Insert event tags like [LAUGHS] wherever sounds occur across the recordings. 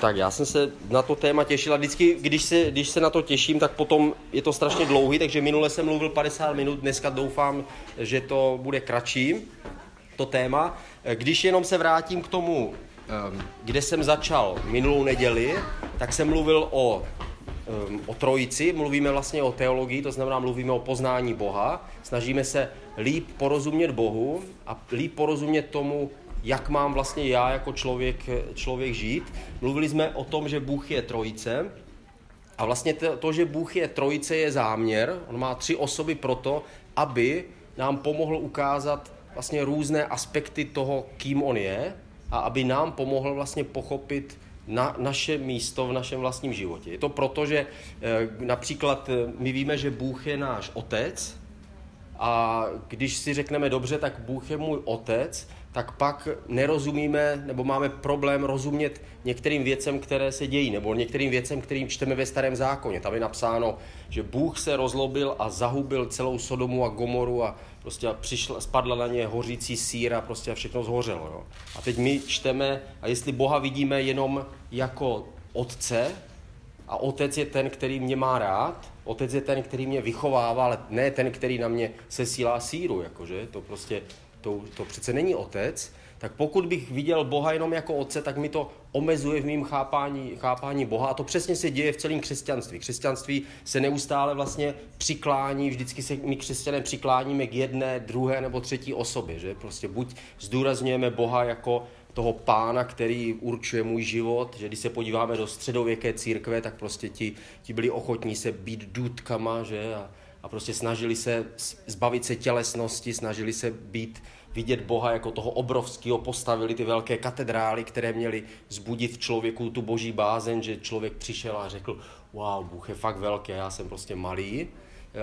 Tak já jsem se na to téma těšil a vždycky, když se, když se na to těším, tak potom je to strašně dlouhý, takže minule jsem mluvil 50 minut, dneska doufám, že to bude kratší, to téma. Když jenom se vrátím k tomu, ehm, kde jsem začal minulou neděli, tak jsem mluvil o, ehm, o trojici, mluvíme vlastně o teologii, to znamená mluvíme o poznání Boha, snažíme se líp porozumět Bohu a líp porozumět tomu, jak mám vlastně já jako člověk, člověk žít. Mluvili jsme o tom, že Bůh je trojice a vlastně to, to, že Bůh je trojice, je záměr. On má tři osoby proto, aby nám pomohl ukázat vlastně různé aspekty toho, kým on je a aby nám pomohl vlastně pochopit na naše místo v našem vlastním životě. Je to proto, že eh, například eh, my víme, že Bůh je náš otec a když si řekneme dobře, tak Bůh je můj otec, tak pak nerozumíme nebo máme problém rozumět některým věcem, které se dějí, nebo některým věcem, kterým čteme ve starém zákoně. Tam je napsáno, že Bůh se rozlobil a zahubil celou Sodomu a Gomoru a prostě přišla, spadla na ně hořící síra, prostě všechno zhořelo. Jo. A teď my čteme, a jestli Boha vidíme jenom jako otce, a otec je ten, který mě má rád, otec je ten, který mě vychovává, ale ne ten, který na mě sesílá síru, jakože, to prostě to, to přece není otec, tak pokud bych viděl Boha jenom jako otce, tak mi to omezuje v mém chápání, chápání Boha. A to přesně se děje v celém křesťanství. Křesťanství se neustále vlastně přiklání, vždycky se my křesťané přikláníme k jedné, druhé nebo třetí osobě. Že? Prostě buď zdůrazňujeme Boha jako toho pána, který určuje můj život, že když se podíváme do středověké církve, tak prostě ti, ti byli ochotní se být důtkama, že? A, a prostě snažili se zbavit se tělesnosti, snažili se být, vidět Boha jako toho obrovského, postavili ty velké katedrály, které měly zbudit v člověku tu boží bázeň, že člověk přišel a řekl, wow, Bůh je fakt velký, já jsem prostě malý.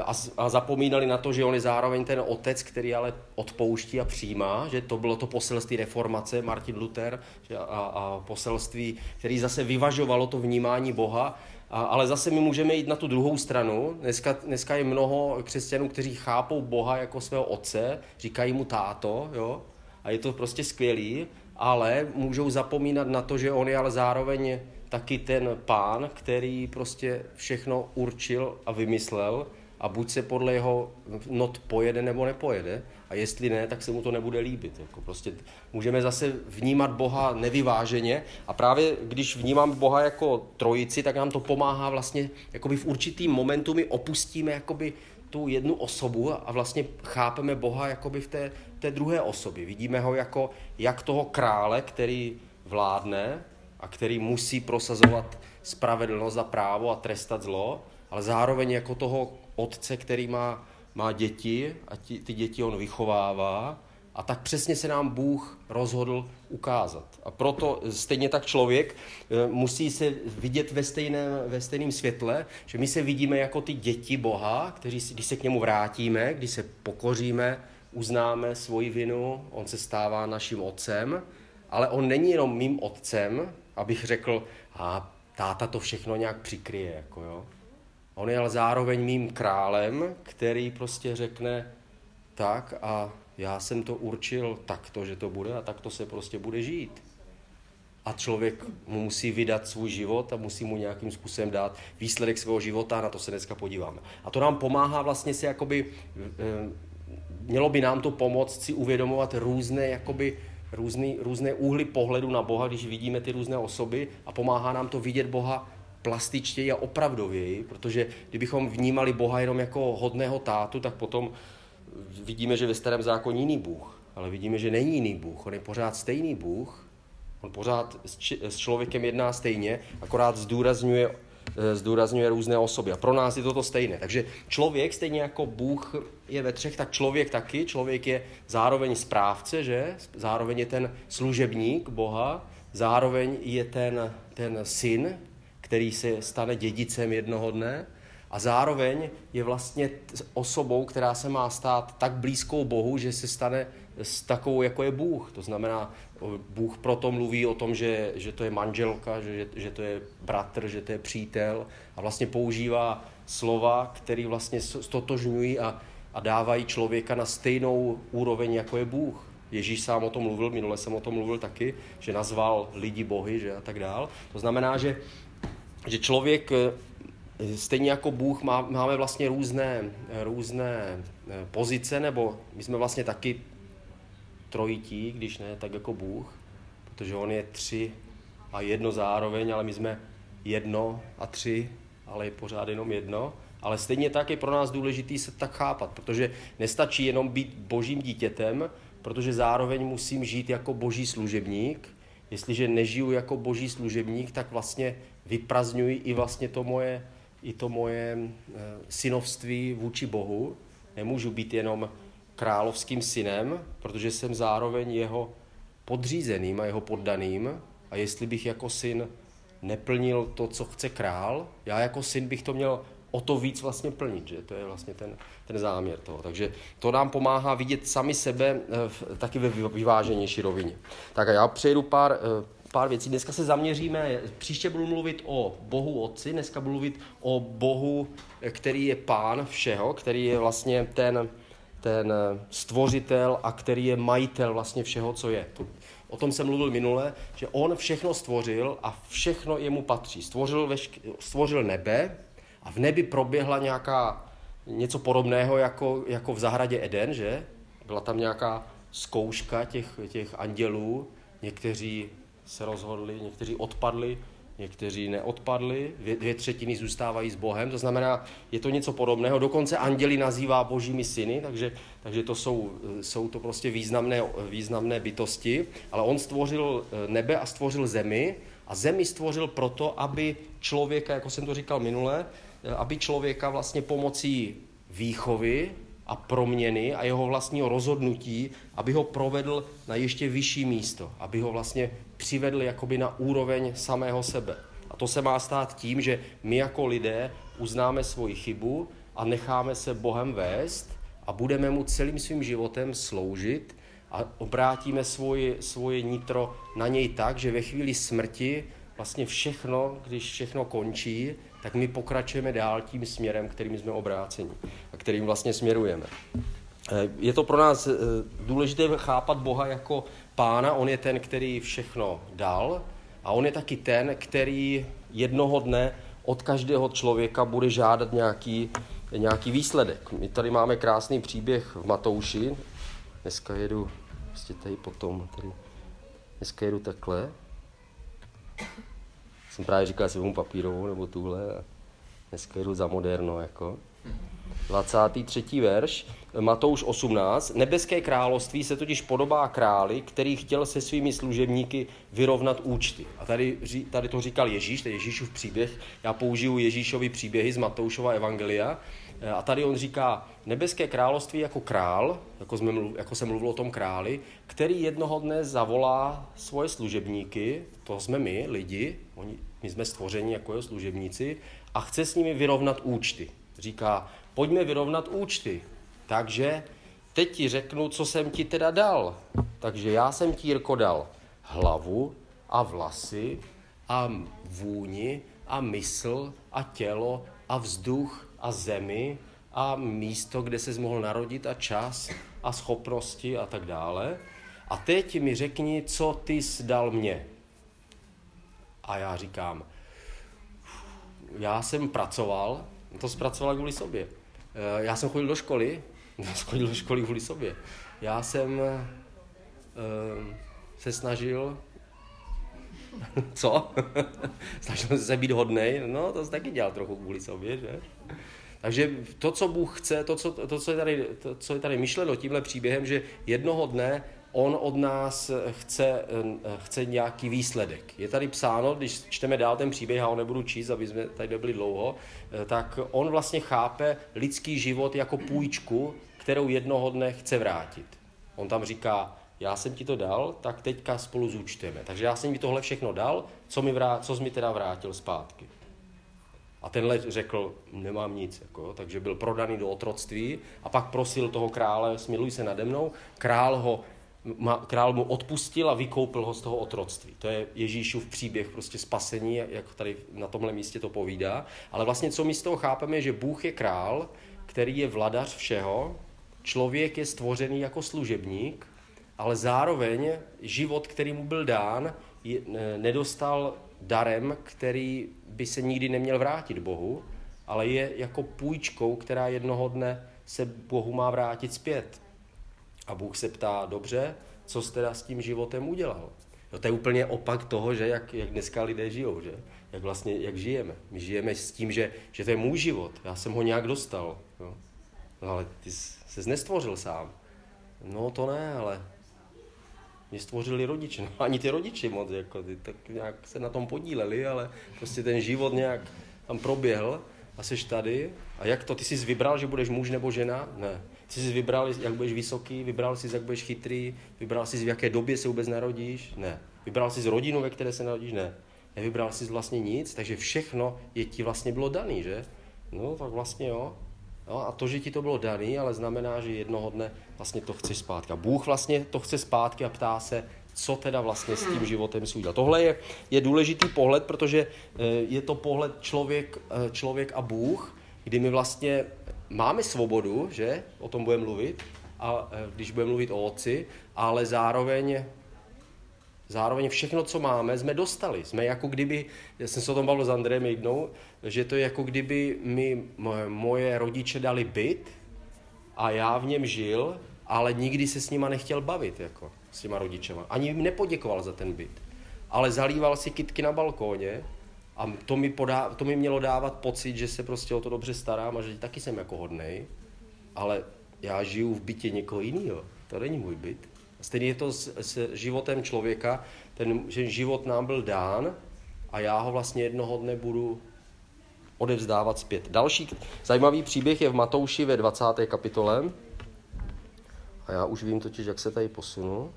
A, a zapomínali na to, že on je zároveň ten otec, který ale odpouští a přijímá, že to bylo to poselství reformace, Martin Luther, a, a poselství, který zase vyvažovalo to vnímání Boha, ale zase my můžeme jít na tu druhou stranu. Dneska, dneska je mnoho křesťanů, kteří chápou Boha jako svého otce, říkají mu táto, jo, a je to prostě skvělý, ale můžou zapomínat na to, že on je ale zároveň taky ten pán, který prostě všechno určil a vymyslel a buď se podle jeho not pojede nebo nepojede a jestli ne, tak se mu to nebude líbit. Jako prostě můžeme zase vnímat Boha nevyváženě a právě když vnímám Boha jako trojici, tak nám to pomáhá vlastně, jakoby v určitým momentu my opustíme jakoby tu jednu osobu a vlastně chápeme Boha jakoby v té, té druhé osobě. Vidíme ho jako jak toho krále, který vládne a který musí prosazovat spravedlnost a právo a trestat zlo, ale zároveň jako toho otce, který má, má děti a ti, ty děti on vychovává a tak přesně se nám Bůh rozhodl ukázat. A proto stejně tak člověk eh, musí se vidět ve stejném, ve stejném světle, že my se vidíme jako ty děti Boha, kteří, když se k němu vrátíme, když se pokoříme, uznáme svoji vinu, on se stává naším otcem, ale on není jenom mým otcem, abych řekl, a táta to všechno nějak přikryje, jako jo. On je ale zároveň mým králem, který prostě řekne tak a já jsem to určil takto, že to bude a takto se prostě bude žít. A člověk mu musí vydat svůj život a musí mu nějakým způsobem dát výsledek svého života na to se dneska podíváme. A to nám pomáhá vlastně si jakoby, eh, mělo by nám to pomoct si uvědomovat různé jakoby různý, různé úhly pohledu na Boha, když vidíme ty různé osoby a pomáhá nám to vidět Boha plastičtěji a opravdověji, protože kdybychom vnímali Boha jenom jako hodného tátu, tak potom vidíme, že ve starém zákoně jiný Bůh. Ale vidíme, že není jiný Bůh. On je pořád stejný Bůh. On pořád s člověkem jedná stejně, akorát zdůrazňuje, eh, zdůrazňuje různé osoby. A pro nás je to to stejné. Takže člověk, stejně jako Bůh je ve třech, tak člověk taky. Člověk je zároveň správce, že? Zároveň je ten služebník Boha, zároveň je ten, ten syn, který se stane dědicem jednoho dne a zároveň je vlastně osobou, která se má stát tak blízkou Bohu, že se stane s takovou, jako je Bůh. To znamená, Bůh proto mluví o tom, že, že to je manželka, že, že to je bratr, že to je přítel a vlastně používá slova, které vlastně stotožňují a, a dávají člověka na stejnou úroveň, jako je Bůh. Ježíš sám o tom mluvil, minule jsem o tom mluvil taky, že nazval lidi bohy že a tak dál. To znamená, že, že člověk eh, stejně jako Bůh má, máme vlastně různé, různé eh, pozice, nebo my jsme vlastně taky trojití, když ne, tak jako Bůh, protože on je tři a jedno zároveň, ale my jsme jedno a tři, ale je pořád jenom jedno. Ale stejně tak je pro nás důležitý se tak chápat, protože nestačí jenom být božím dítětem, protože zároveň musím žít jako boží služebník. Jestliže nežiju jako boží služebník, tak vlastně vyprazňuji i vlastně to moje, i to moje eh, synovství vůči Bohu. Nemůžu být jenom královským synem, protože jsem zároveň jeho podřízeným a jeho poddaným. A jestli bych jako syn neplnil to, co chce král, já jako syn bych to měl o to víc vlastně plnit, že to je vlastně ten, ten záměr toho. Takže to nám pomáhá vidět sami sebe v, taky ve vyváženější rovině. Tak a já přejdu pár, eh, pár věcí. Dneska se zaměříme, příště budu mluvit o Bohu Otci, dneska budu mluvit o Bohu, který je pán všeho, který je vlastně ten, ten stvořitel a který je majitel vlastně všeho, co je. O tom jsem mluvil minule, že on všechno stvořil a všechno jemu patří. Stvořil, vešk- stvořil nebe a v nebi proběhla nějaká něco podobného jako, jako v zahradě Eden, že? Byla tam nějaká zkouška těch, těch andělů, někteří se rozhodli, někteří odpadli, někteří neodpadli, dvě, dvě třetiny zůstávají s Bohem, to znamená, je to něco podobného, dokonce anděli nazývá božími syny, takže, takže to jsou, jsou to prostě významné, významné bytosti, ale on stvořil eh, nebe a stvořil zemi. A zemi stvořil proto, aby člověka, jako jsem to říkal minule, aby člověka vlastně pomocí výchovy a proměny a jeho vlastního rozhodnutí, aby ho provedl na ještě vyšší místo, aby ho vlastně přivedl jakoby na úroveň samého sebe. A to se má stát tím, že my jako lidé uznáme svoji chybu a necháme se Bohem vést a budeme mu celým svým životem sloužit a obrátíme svoje, svoje nitro na něj tak, že ve chvíli smrti vlastně všechno, když všechno končí, tak my pokračujeme dál tím směrem, kterým jsme obráceni a kterým vlastně směrujeme. Eh, je to pro nás eh, důležité chápat Boha jako pána, on je ten, který všechno dal a on je taky ten, který jednoho dne od každého člověka bude žádat nějaký, nějaký výsledek. My tady máme krásný příběh v Matouši. Dneska jedu prostě tady potom, tady, dneska jedu takhle. Jsem právě říkal, jestli vezmu papírovou nebo tuhle a dneska jedu za moderno, jako. 23. verš, Matouš 18. Nebeské království se totiž podobá králi, který chtěl se svými služebníky vyrovnat účty. A tady, tady to říkal Ježíš, to je Ježíšův příběh. Já použiju Ježíšovi příběhy z Matoušova evangelia. A tady on říká, nebeské království jako král, jako, jsme jako jsem mluvil o tom králi, který jednoho dne zavolá svoje služebníky, to jsme my, lidi, oni, my jsme stvořeni jako jeho služebníci, a chce s nimi vyrovnat účty. Říká, pojďme vyrovnat účty. Takže teď ti řeknu, co jsem ti teda dal. Takže já jsem ti, Jirko, dal hlavu a vlasy a vůni a mysl a tělo a vzduch a zemi a místo, kde se mohl narodit a čas a schopnosti a tak dále. A teď mi řekni, co ty dal mě. A já říkám, já jsem pracoval, to zpracoval kvůli sobě. Eh, já jsem chodil do školy, [LAUGHS] já jsem chodil do školy kvůli sobě. Já jsem uh, se snažil [LAUGHS] co? [LAUGHS] Snažil jsem se být hodnej, no to jsi taky dělal trochu kvůli sobě, že? Takže to, co Bůh chce, to, co, to, co, je, tady, to, co je tady myšleno tímhle příběhem, že jednoho dne on od nás chce, chce nějaký výsledek. Je tady psáno, když čteme dál ten příběh, a ho nebudu číst, aby jsme tady nebyli dlouho, tak on vlastně chápe lidský život jako půjčku, kterou jednoho dne chce vrátit. On tam říká, já jsem ti to dal, tak teďka spolu zúčtujeme. Takže já jsem mi tohle všechno dal, co, mi vrát, co jsi mi teda vrátil zpátky. A tenhle řekl, nemám nic, jako, takže byl prodaný do otroctví a pak prosil toho krále, smiluj se nade mnou. Král, ho, král mu odpustil a vykoupil ho z toho otroctví. To je Ježíšův příběh prostě spasení, jak tady na tomhle místě to povídá. Ale vlastně co my z toho chápeme, že Bůh je král, který je vladař všeho, člověk je stvořený jako služebník ale zároveň život, který mu byl dán, nedostal darem, který by se nikdy neměl vrátit Bohu, ale je jako půjčkou, která jednoho dne se Bohu má vrátit zpět. A Bůh se ptá, dobře, co jsi teda s tím životem udělal? No to je úplně opak toho, že jak, jak dneska lidé žijou, že? Jak vlastně, jak žijeme. My žijeme s tím, že, že to je můj život, já jsem ho nějak dostal. Jo? No ale ty se nestvořil sám. No to ne, ale mě stvořili rodiče, [LAUGHS] no ani ty rodiče moc, jako ty, tak nějak se na tom podíleli, ale prostě ten život nějak tam proběhl a jsi tady. A jak to, ty jsi vybral, že budeš muž nebo žena? Ne. Ty jsi vybral, jak budeš vysoký, vybral jsi, jak budeš chytrý, vybral jsi, v jaké době se vůbec narodíš? Ne. Vybral jsi z rodinu, ve které se narodíš? Ne. Nevybral jsi vlastně nic, takže všechno je ti vlastně bylo daný, že? No, tak vlastně jo. No, a to, že ti to bylo daný, ale znamená, že jednoho dne vlastně to chceš zpátky. A Bůh vlastně to chce zpátky a ptá se, co teda vlastně s tím životem si udělal. Tohle je, je důležitý pohled, protože eh, je to pohled člověk, eh, člověk a Bůh, kdy my vlastně máme svobodu, že o tom budeme mluvit, a eh, když budeme mluvit o otci, ale zároveň Zároveň všechno, co máme, jsme dostali. Jsme jako kdyby, já jsem se o tom bavil s Andrejem jednou, že to je jako kdyby mi moje rodiče dali byt a já v něm žil, ale nikdy se s nima nechtěl bavit, jako s těma rodičema. Ani jim nepoděkoval za ten byt. Ale zalíval si kitky na balkóně a to mi, podá, to mi mělo dávat pocit, že se prostě o to dobře starám a že taky jsem jako hodnej, ale já žiju v bytě někoho jiného. To není můj byt. Stejně je to s, s životem člověka, ten že život nám byl dán a já ho vlastně jednoho dne budu odevzdávat zpět. Další zajímavý příběh je v Matouši ve 20. kapitole. A já už vím totiž, jak se tady posunu.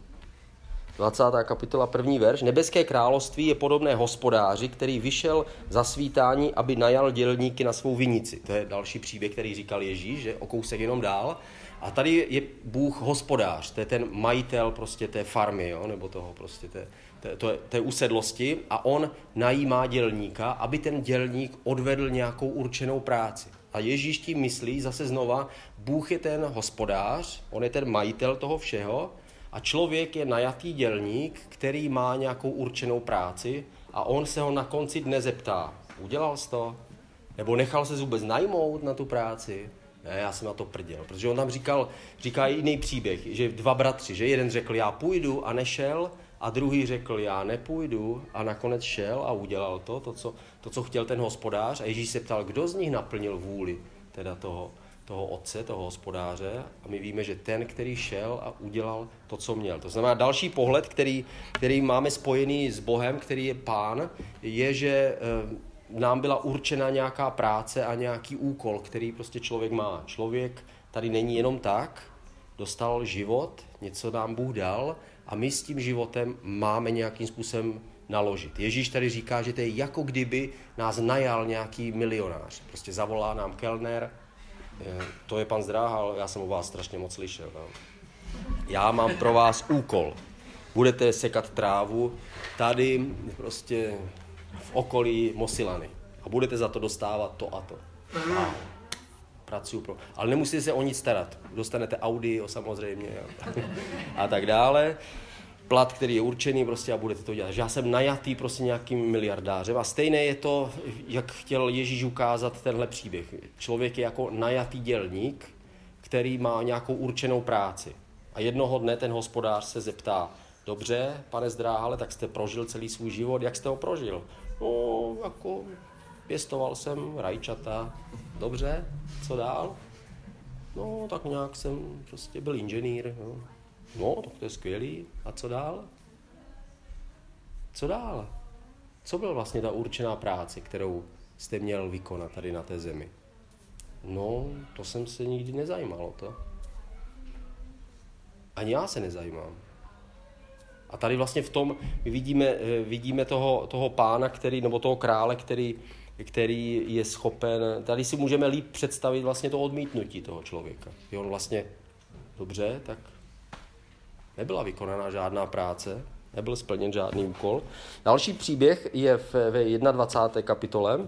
20. kapitola, první verš. Nebeské království je podobné hospodáři, který vyšel za svítání, aby najal dělníky na svou vinici. To je další příběh, který říkal Ježíš, že o kousek jenom dál. A tady je Bůh hospodář, to je ten majitel prostě té farmy, jo, nebo toho prostě té, té, té, té usedlosti a on najímá dělníka, aby ten dělník odvedl nějakou určenou práci. A Ježíš tím myslí zase znova, Bůh je ten hospodář, on je ten majitel toho všeho a člověk je najatý dělník, který má nějakou určenou práci a on se ho na konci dne zeptá, udělal jsi to? Nebo nechal se vůbec najmout na tu práci? Ne, já jsem na to prděl, protože on tam říkal, říká jiný příběh, že dva bratři, že jeden řekl, já půjdu a nešel, a druhý řekl, já nepůjdu a nakonec šel a udělal to, to co, to, co chtěl ten hospodář. A Ježíš se ptal, kdo z nich naplnil vůli teda toho, toho otce, toho hospodáře. A my víme, že ten, který šel a udělal to, co měl. To znamená, další pohled, který, který máme spojený s Bohem, který je pán, je, že eh, nám byla určena nějaká práce a nějaký úkol, který prostě člověk má. Člověk tady není jenom tak, dostal život, něco nám Bůh dal a my s tím životem máme nějakým způsobem naložit. Ježíš tady říká, že to je jako kdyby nás najal nějaký milionář. Prostě zavolá nám kelner, eh, to je pan Zdráhal, já jsem o vás strašně moc slyšel. No. Já mám pro vás úkol. Budete sekat trávu, tady prostě v okolí Mosilany. A budete za to dostávat to a to. A pracuju pro... Ale nemusíte se o nic starat. Dostanete Audi, samozřejmě a tak dále. Plat, který je určený prostě a budete to dělat. Že já jsem najatý prostě nějakým miliardářem a stejné je to, jak chtěl Ježíš ukázat tenhle příběh. Člověk je jako najatý dělník, který má nějakou určenou práci. A jednoho dne ten hospodář se zeptá, dobře, pane Zdráhale, tak jste prožil celý svůj život, jak jste ho prožil? No, jako pěstoval jsem rajčata. Dobře, co dál? No, tak nějak jsem prostě byl inženýr. No, no tak to je skvělý. A co dál? Co dál? Co byla vlastně ta určená práce, kterou jste měl vykonat tady na té zemi? No, to jsem se nikdy nezajímal o to. Ani já se nezajímám. A tady vlastně v tom my vidíme, eh, vidíme toho, toho pána, který, nebo toho krále, který, který je schopen, tady si můžeme líp představit vlastně to odmítnutí toho člověka. Je on vlastně, dobře, tak nebyla vykonaná žádná práce, nebyl splněn žádný úkol. Další příběh je v, ve 21. kapitole,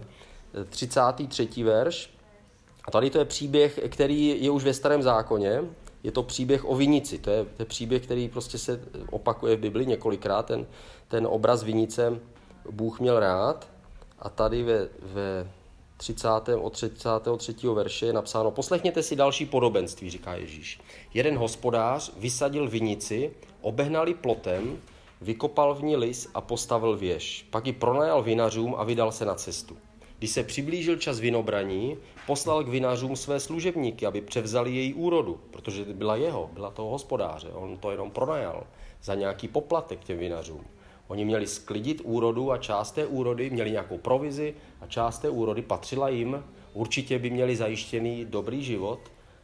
33. verš. A tady to je příběh, který je už ve starém zákoně, Je to příběh o vinici. To je, to je příběh, který prostě se opakuje v Bibli několikrát. Ten, ten obraz vinice Bůh měl rád. A tady ve, ve 30. od 33. verše je napsáno, poslechněte si další podobenství, říká Ježíš. Jeden hospodář vysadil vinici, obehnali plotem, vykopal v ní lis a postavil věž. Pak ji pronajal vinařům a vydal se na cestu. Když se přiblížil čas vinobraní, poslal k vinařům své služebníky, aby převzali její úrodu, protože byla jeho, byla toho hospodáře, on to jenom pronajal za nějaký poplatek těm vinařům. Oni měli sklidit úrodu a část té úrody, měli nějakou provizi a část té úrody patřila jim. Určitě by měli zajištěný dobrý život,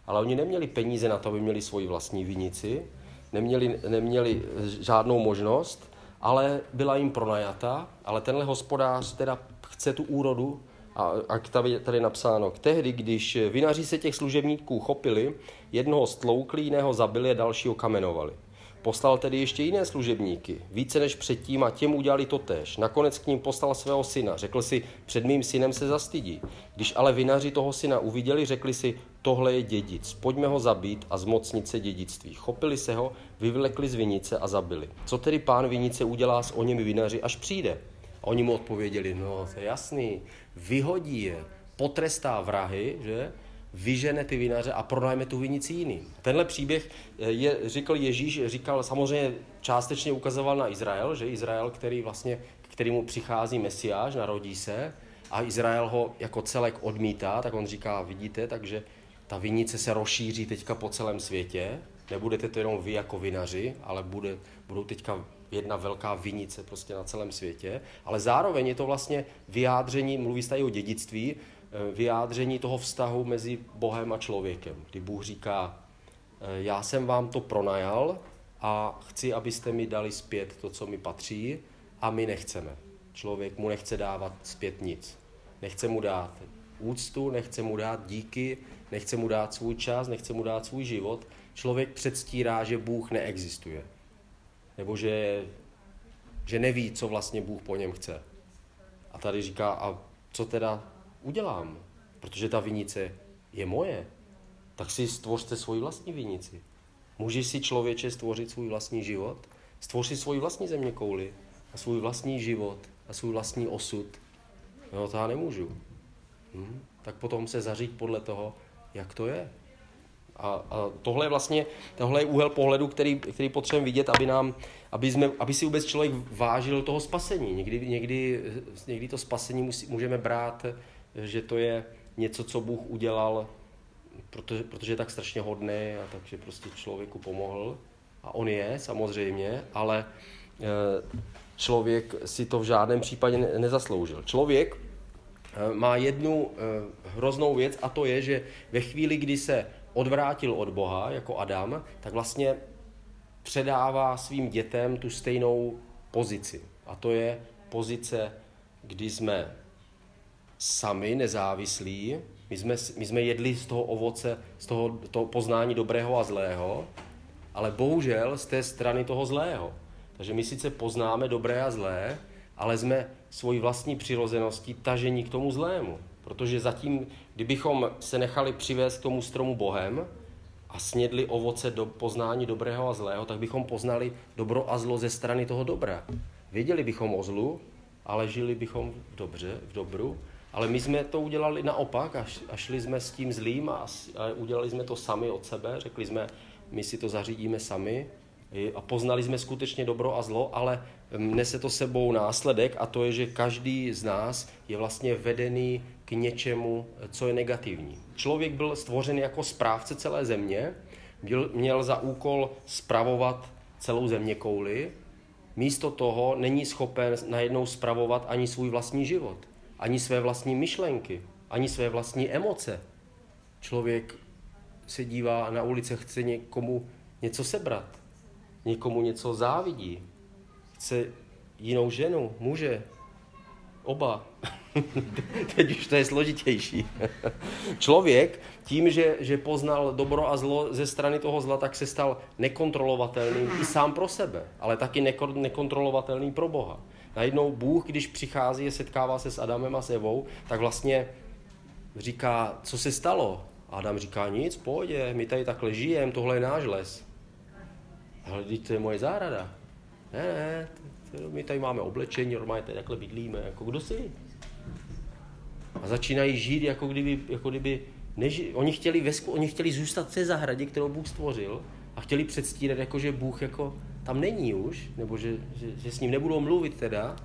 ale oni neměli peníze na to, aby měli svoji vlastní vinici, neměli, neměli žádnou možnost, ale byla jim pronajata, ale tenhle hospodář teda chce tu úrodu a, a tady, tady napsáno, tehdy, když vinaři se těch služebníků chopili, jednoho stloukli, jiného zabili a dalšího kamenovali. Poslal tedy ještě jiné služebníky, více než předtím a těm udělali to tež. Nakonec k ním poslal svého syna. Řekl si, před mým synem se zastydí. Když ale vinaři toho syna uviděli, řekli si, tohle je dědic, pojďme ho zabít a zmocnit se dědictví. Chopili se ho, vyvlekli z vinice a zabili. Co tedy pán vinice udělá s o němi vinaři, až přijde? A oni mu odpověděli, no to je jasný, vyhodí je, potrestá vrahy, že? vyžene ty vinaře a pronajme tu vinici jiným. Tenhle příběh eh, je, říkal Ježíš, říkal samozřejmě částečně ukazoval na Izrael, že Izrael, který vlastně, kterému přichází Mesiáš, narodí se a Izrael ho jako celek odmítá, tak on říká, vidíte, takže ta vinice se rozšíří teďka po celém světě, nebudete to jenom vy jako vinaři, ale bude, budou teďka jedna velká vinice prostě na celém světě, ale zároveň je to vlastně vyjádření, mluví se tady o dědictví, Eh, vyjádření toho vztahu mezi Bohem a člověkem, kdy Bůh říká, eh, já jsem vám to pronajal a chci, abyste mi dali zpět to, co mi patří a my nechceme. Člověk mu nechce dávat zpět nic. Nechce mu dát úctu, nechce mu dát díky, nechce mu dát svůj čas, nechce mu dát svůj život. Člověk předstírá, že Bůh neexistuje. Nebo že, že neví, co vlastně Bůh po něm chce. A tady říká, a co teda udělám, protože ta vinice je moje, tak si stvořte svoji vlastní vinici. Můžeš si člověče stvořit svůj vlastní život? Stvoř si svoji vlastní země kouli a svůj vlastní život a svůj vlastní osud. No to já nemůžu. Hm? Tak potom se zaříď podle toho, jak to je. A, a tohle je vlastně, tohle je úhel pohledu, který, který potřebujeme vidět, aby, nám, aby, jsme, aby si vůbec člověk vážil toho spasení. Někdy, někdy, někdy to spasení musí, můžeme brát že to je něco, co Bůh udělal, protože, protože je tak strašně hodný a takže prostě člověku pomohl. A on je, samozřejmě, ale eh, člověk si to v žádném případě nezasloužil. Člověk eh, má jednu eh, hroznou věc a to je, že ve chvíli, kdy se odvrátil od Boha, jako Adam, tak vlastně předává svým dětem tu stejnou pozici. A to je pozice, kdy jsme sami nezávislí. My jsme, my jsme jedli z toho ovoce, z toho, toho poznání dobrého a zlého, ale bohužel z té strany toho zlého. Takže my sice poznáme dobré a zlé, ale jsme svojí vlastní přirozeností tažení k tomu zlému. Protože zatím, kdybychom se nechali přivést k tomu stromu Bohem a snědli ovoce do poznání dobrého a zlého, tak bychom poznali dobro a zlo ze strany toho dobra. Věděli bychom o zlu, ale žili bychom v dobře, v dobru ale my jsme to udělali naopak a, šli jsme s tím zlým a, a udělali jsme to sami od sebe. Řekli jsme, my si to zařídíme sami a poznali jsme skutečně dobro a zlo, ale nese to sebou následek a to je, že každý z nás je vlastně vedený k něčemu, co je negativní. Člověk byl stvořen jako správce celé země, byl, měl za úkol spravovat celou země kouli, místo toho není schopen najednou spravovat ani svůj vlastní život ani své vlastní myšlenky, ani své vlastní emoce. Člověk se dívá na ulici, chce někomu něco sebrat, někomu něco závidí, chce jinou ženu, muže, oba. [LAUGHS] Teď už to je složitější. Člověk tím, že, že poznal dobro a zlo ze strany toho zla, tak se stal nekontrolovatelným i sám pro sebe, ale taky nekontrolovatelný pro Boha najednou Bůh, když přichází a setkává se s Adamem a s Evou, tak vlastně říká, co se stalo? Adam říká, nic, pohodě, my tady takhle žijeme, tohle je náš les. Ale teď to je moje zahrada. Ne, ne, my tady máme oblečení, normálně tady takhle bydlíme, jako kdo si? A začínají žít, jako kdyby, jako kdyby neži, oni, chtěli vesku, oni chtěli zůstat v té zahradě, kterou Bůh stvořil a chtěli předstírat, jako že Bůh jako tam není už, nebo že, že, že s ním nebudou mluvit teda,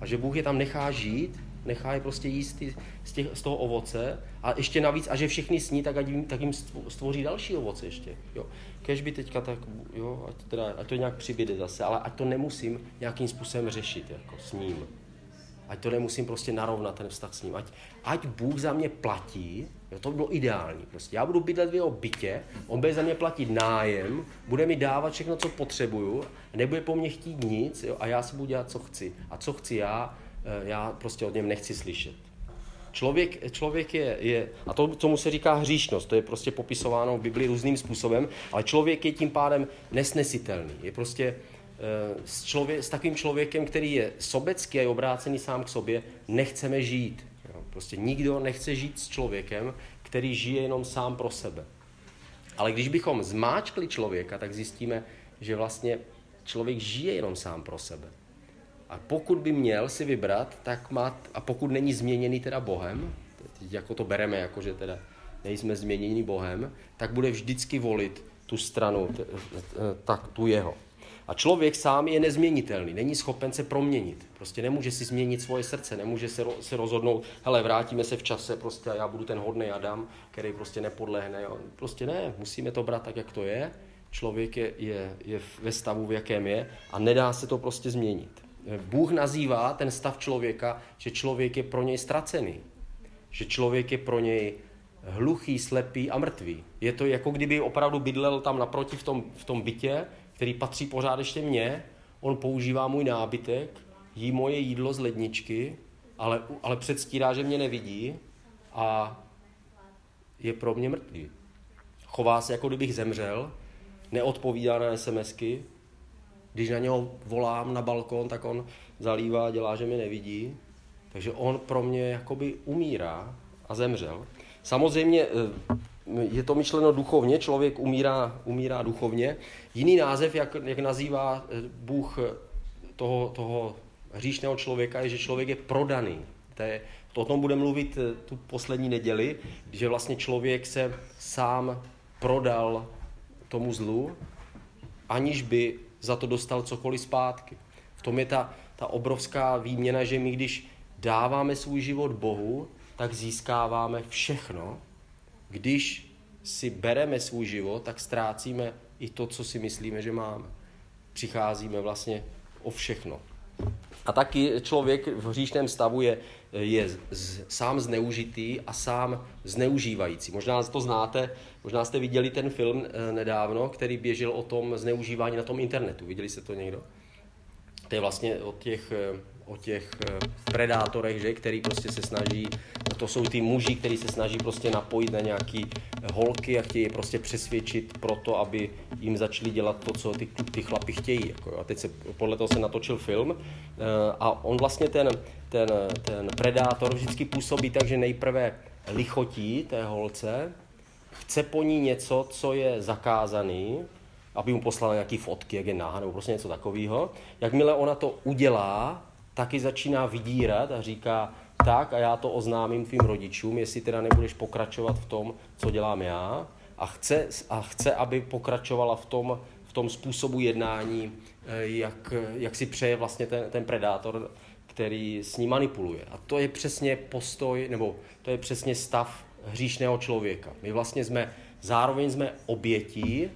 a že Bůh je tam nechá žít, nechá je prostě jíst z, těch, z toho ovoce a ještě navíc, a že všichni sní, tak, ať jim, tak jim stvoří další ovoce ještě. Jo. Kež by teďka tak, jo, ať, teda, ať to nějak přibyde zase, ale ať to nemusím nějakým způsobem řešit jako s ním. Ať to nemusím prostě narovnat ten vztah s ním. Ať, ať Bůh za mě platí, jo, to by bylo ideální. Prostě já budu bydlet v jeho bytě, on bude za mě platit nájem, bude mi dávat všechno, co potřebuju, nebude po mně chtít nic jo, a já si budu dělat, co chci. A co chci já, já prostě od něm nechci slyšet. Člověk, člověk je, je, a to, tomu se říká hříšnost, to je prostě popisováno v Biblii různým způsobem, ale člověk je tím pádem nesnesitelný. Je prostě eh, s, člověk, s takovým člověkem, který je sobecký a je obrácený sám k sobě, nechceme žít. Prostě nikdo nechce žít s člověkem, který žije jenom sám pro sebe. Ale když bychom zmáčkli člověka, tak zjistíme, že vlastně člověk žije jenom sám pro sebe. A pokud by měl si vybrat, tak má, a pokud není změněný teda Bohem, jako to bereme, jako že teda nejsme změněni Bohem, tak bude vždycky volit tu stranu, tak tu jeho. A člověk sám je nezměnitelný, není schopen se proměnit. Prostě nemůže si změnit svoje srdce, nemůže se, se rozhodnout, hele, vrátíme se v čase, prostě já budu ten hodný Adam, který prostě nepodlehne. Jo. Prostě ne, musíme to brát tak, jak to je. Člověk je, je, je ve stavu, v jakém je a nedá se to prostě změnit. Bůh nazývá ten stav člověka, že člověk je pro něj ztracený. Že člověk je pro něj hluchý, slepý a mrtvý. Je to jako kdyby opravdu bydlel tam naproti v tom, v tom bytě, který patří pořád ještě mně, on používá můj nábytek, jí moje jídlo z ledničky, ale, ale předstírá, že mě nevidí a je pro mě mrtvý. Chová se, jako kdybych zemřel, neodpovídá na SMSky, když na něho volám na balkon, tak on zalívá, dělá, že mě nevidí. Takže on pro mě jakoby umírá a zemřel. Samozřejmě eh, je to myšleno duchovně, člověk umírá, umírá duchovně. Jiný název, jak, jak nazývá eh, Bůh eh, toho, toho hříšného člověka, je, že člověk je prodaný. To, je, to o tom bude mluvit tu poslední neděli, že vlastně člověk se sám prodal tomu zlu, aniž by za to dostal cokoliv zpátky. V tom je ta, ta obrovská výměna, že my když dáváme svůj život Bohu, tak získáváme všechno. Když si bereme svůj život, tak ztrácíme i to, co si myslíme, že máme. Přicházíme vlastně o všechno. A taky člověk v hříšném stavu je, je z, sám zneužitý a sám zneužívající. Možná to znáte, možná jste viděli ten film eh, nedávno, který běžel o tom zneužívání na tom internetu. Viděli jste to někdo? To je vlastně o těch eh, o těch eh, predátorech, že, který prostě se snaží, to jsou ty muži, kteří se snaží prostě napojit na nějaký eh, holky a chtějí je prostě přesvědčit pro to, aby jim začali dělat to, co ty, ty chlapi chtějí. Jako, a teď se, podle toho se natočil film eh, a on vlastně ten, ten, ten predátor vždycky působí tak, že nejprve lichotí té holce, chce po ní něco, co je zakázaný, aby mu poslala nějaký fotky, jak je náha, nebo prostě něco takového. Jakmile ona to udělá, taky začíná vydírat a říká, tak a já to oznámím tvým rodičům, jestli teda nebudeš pokračovat v tom, co dělám já a chce, a chce aby pokračovala v tom, v tom způsobu jednání, eh, jak, jak si přeje vlastně ten, ten predátor, který s ním manipuluje. A to je přesně postoj, nebo to je přesně stav hříšného člověka. My vlastně jsme, zároveň jsme obětí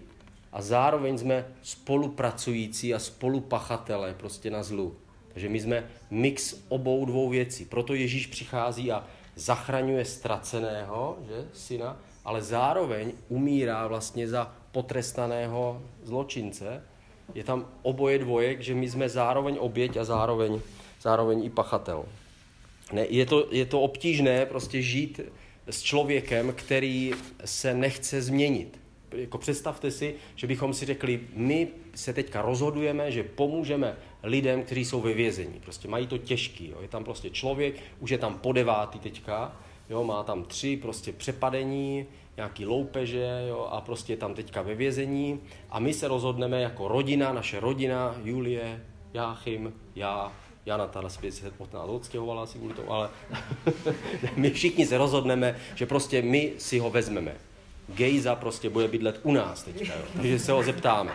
a zároveň jsme spolupracující a spolupachatelé prostě na zlu. Takže my jsme mix obou dvou věcí. Proto Ježíš přichází a zachraňuje ztraceného, že, syna, ale zároveň umírá vlastně za potrestaného zločince. Je tam oboje dvojek, že my jsme zároveň oběť a zároveň, zároveň i pachatel. Ne, je, to, je to obtížné prostě žít s člověkem, který se nechce změnit jako představte si, že bychom si řekli, my se teďka rozhodujeme, že pomůžeme lidem, kteří jsou ve vězení. Prostě mají to těžký. Jo. Je tam prostě člověk, už je tam po devátý teďka, jo, má tam tři prostě přepadení, nějaký loupeže jo, a prostě je tam teďka ve vězení a my se rozhodneme jako rodina, naše rodina, Julie, Jáchym, já, Jana zpět se odstěhovala asi kvůli tomu, ale [LAUGHS] my všichni se rozhodneme, že prostě my si ho vezmeme. Gejza prostě bude bydlet u nás teďka, jo. takže se ho zeptáme.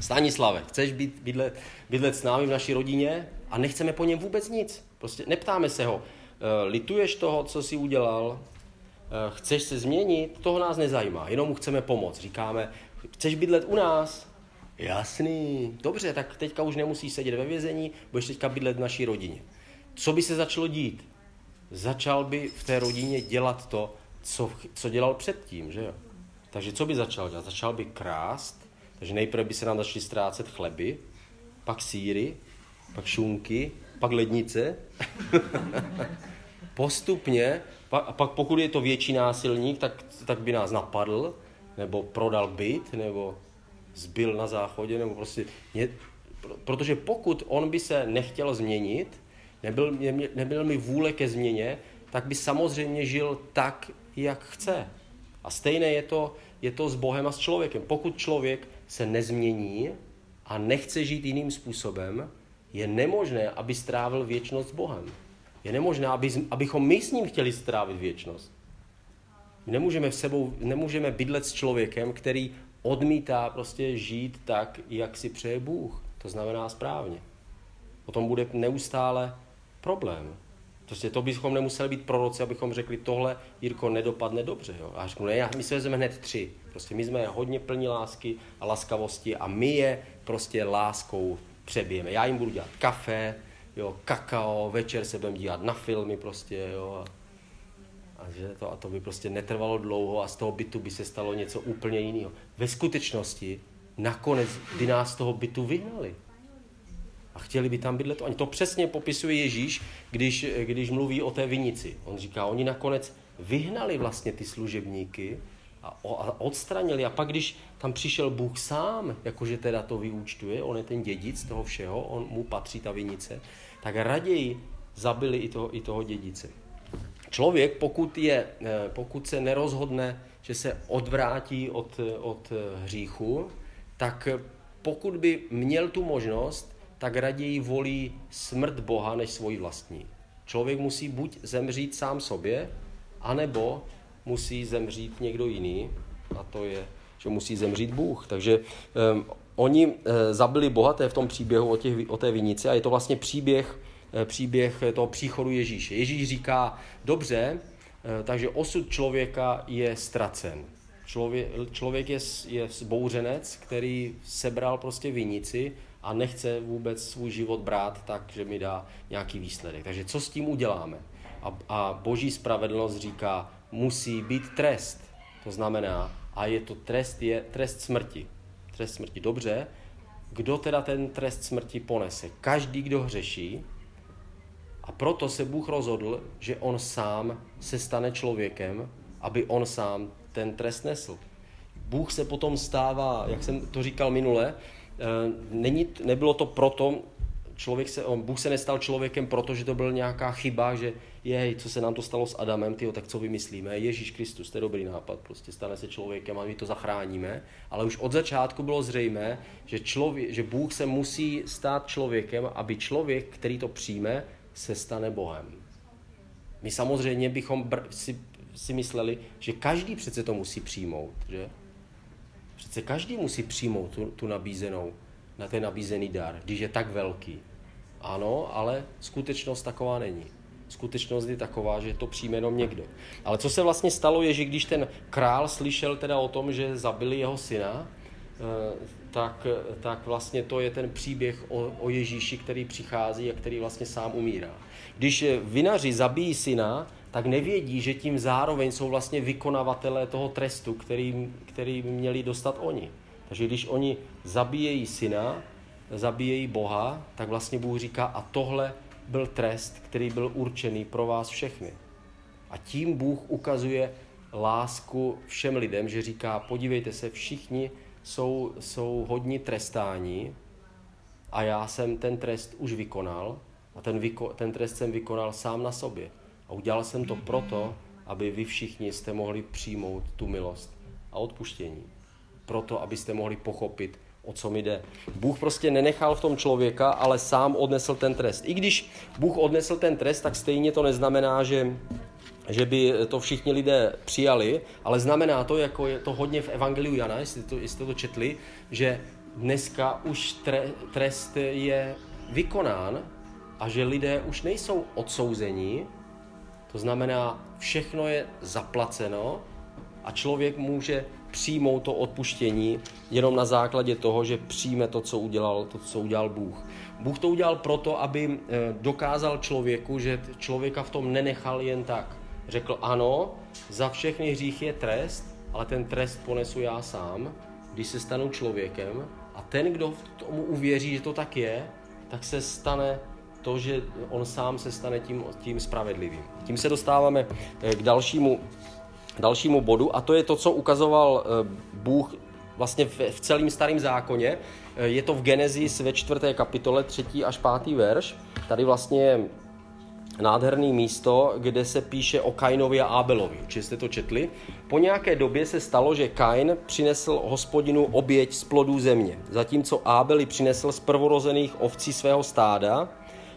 Stanislave, chceš být, bydlet, bydlet s námi v naší rodině? A nechceme po něm vůbec nic. Prostě neptáme se ho, eh, lituješ toho, co jsi udělal, eh, chceš se změnit, toho nás nezajímá, jenom mu chceme pomoct. Říkáme, chceš bydlet u nás? Jasný, dobře, tak teďka už nemusíš sedět ve vězení, budeš teďka bydlet v naší rodině. Co by se začalo dít? Začal by v té rodině dělat to, co, co dělal předtím, že jo? Takže co by začal dělat? Začal by krást, takže nejprve by se nám začaly ztrácet chleby, pak síry, pak šunky, pak lednice. [LAUGHS] Postupně, pak, a pak pokud je to větší násilník, tak, tak by nás napadl, nebo prodal byt, nebo zbyl na záchodě, nebo prostě... Ně, protože pokud on by se nechtěl změnit, nebyl, nebyl mi vůle ke změně, tak by samozřejmě žil tak, jak chce. A stejné je to, je to s Bohem a s člověkem. Pokud člověk se nezmění a nechce žít jiným způsobem, je nemožné, aby strávil věčnost s Bohem. Je nemožné, aby, abychom my s ním chtěli strávit věčnost. Nemůžeme, v sebou, nemůžeme bydlet s člověkem, který odmítá prostě žít tak, jak si přeje Bůh. To znamená správně. Potom bude neustále problém. Prostě to bychom nemuseli být proroci, abychom řekli, tohle, Jirko, nedopadne dobře. Jo? A řeknu, ne, my se vezmeme hned tři. Prostě my jsme hodně plní lásky a laskavosti a my je prostě láskou přebijeme. Já jim budu dělat kafe, jo, kakao, večer se budeme dívat na filmy prostě, jo. A, a, že to, a to by prostě netrvalo dlouho a z toho bytu by se stalo něco úplně jiného. Ve skutečnosti nakonec by nás z toho bytu vyhnali. A chtěli by tam bydlet oni. To přesně popisuje Ježíš, když, když mluví o té vinici. On říká, oni nakonec vyhnali vlastně ty služebníky a, a odstranili. A pak, když tam přišel Bůh sám, jakože teda to vyúčtuje, on je ten dědic toho všeho, on mu patří ta vinice, tak raději zabili i toho, i toho dědice. Člověk, pokud, je, eh, pokud se nerozhodne, že se odvrátí od, od hříchu, tak pokud by měl tu možnost, tak raději volí smrt Boha než svoji vlastní. Člověk musí buď zemřít sám sobě, anebo musí zemřít někdo jiný, a to je, že musí zemřít Bůh. Takže um, oni uh, zabili Boha, to je v tom příběhu o, těch, o té vinici, a je to vlastně příběh, uh, příběh toho příchodu Ježíše. Ježíš říká, dobře, uh, takže osud člověka je ztracen. Člověk, člověk je, je zbouřenec, který sebral prostě vinici a nechce vůbec svůj život brát tak, že mi dá nějaký výsledek. Takže co s tím uděláme? A, a boží spravedlnost říká, musí být trest. To znamená, a je to trest, je trest smrti. Trest smrti. Dobře, kdo teda ten trest smrti ponese? Každý, kdo hřeší. A proto se Bůh rozhodl, že on sám se stane člověkem, aby on sám ten trest nesl. Bůh se potom stává, jak jsem to říkal minule, není, nebylo to proto, člověk se, on, Bůh se nestal člověkem, protože to byl nějaká chyba, že jej, co se nám to stalo s Adamem, tyjo, tak co vymyslíme? Ježíš Kristus, to je dobrý nápad, prostě stane se člověkem a my to zachráníme. Ale už od začátku bylo zřejmé, že, člověk, že Bůh se musí stát člověkem, aby člověk, který to přijme, se stane Bohem. My samozřejmě bychom br- si, si mysleli, že každý přece to musí přijmout, že? Přece každý musí přijmout tu, tu nabízenou, na ten nabízený dar, když je tak velký. Ano, ale skutečnost taková není. Skutečnost je taková, že to přijme jenom někdo. Ale co se vlastně stalo, je, že když ten král slyšel teda o tom, že zabili jeho syna, eh, tak, tak vlastně to je ten příběh o, o Ježíši, který přichází a který vlastně sám umírá. Když vinaři zabijí syna, tak nevědí, že tím zároveň jsou vlastně vykonavatelé toho trestu, který, který měli dostat oni. Takže když oni zabíjejí syna, zabíjejí Boha, tak vlastně Bůh říká, a tohle byl trest, který byl určený pro vás všechny. A tím Bůh ukazuje lásku všem lidem, že říká, podívejte se, všichni jsou, jsou hodně trestáni a já jsem ten trest už vykonal a ten, vyko, ten trest jsem vykonal sám na sobě. A udělal jsem to proto, aby vy všichni jste mohli přijmout tu milost a odpuštění. Proto, abyste mohli pochopit, o co mi jde. Bůh prostě nenechal v tom člověka, ale sám odnesl ten trest. I když Bůh odnesl ten trest, tak stejně to neznamená, že že by to všichni lidé přijali, ale znamená to, jako je to hodně v Evangeliu Jana, jestli to, jestli to četli, že dneska už tre, trest je vykonán a že lidé už nejsou odsouzení, to znamená, všechno je zaplaceno a člověk může přijmout to odpuštění jenom na základě toho, že přijme to, co udělal, to, co udělal Bůh. Bůh to udělal proto, aby eh, dokázal člověku, že člověka v tom nenechal jen tak. Řekl ano, za všechny hříchy je trest, ale ten trest ponesu já sám, když se stanu člověkem a ten, kdo tomu uvěří, že to tak je, tak se stane to, že on sám se stane tím, tím spravedlivým. Tím se dostáváme eh, k dalšímu, dalšímu bodu a to je to, co ukazoval eh, Bůh vlastně v, v celém starém zákoně. Eh, je to v Genesis ve čtvrté kapitole, třetí až pátý verš. Tady vlastně nádherný místo, kde se píše o Kainovi a Ábelovi. Či jste to četli? Po nějaké době se stalo, že Kain přinesl hospodinu oběť z plodů země, zatímco Ábeli přinesl z prvorozených ovcí svého stáda.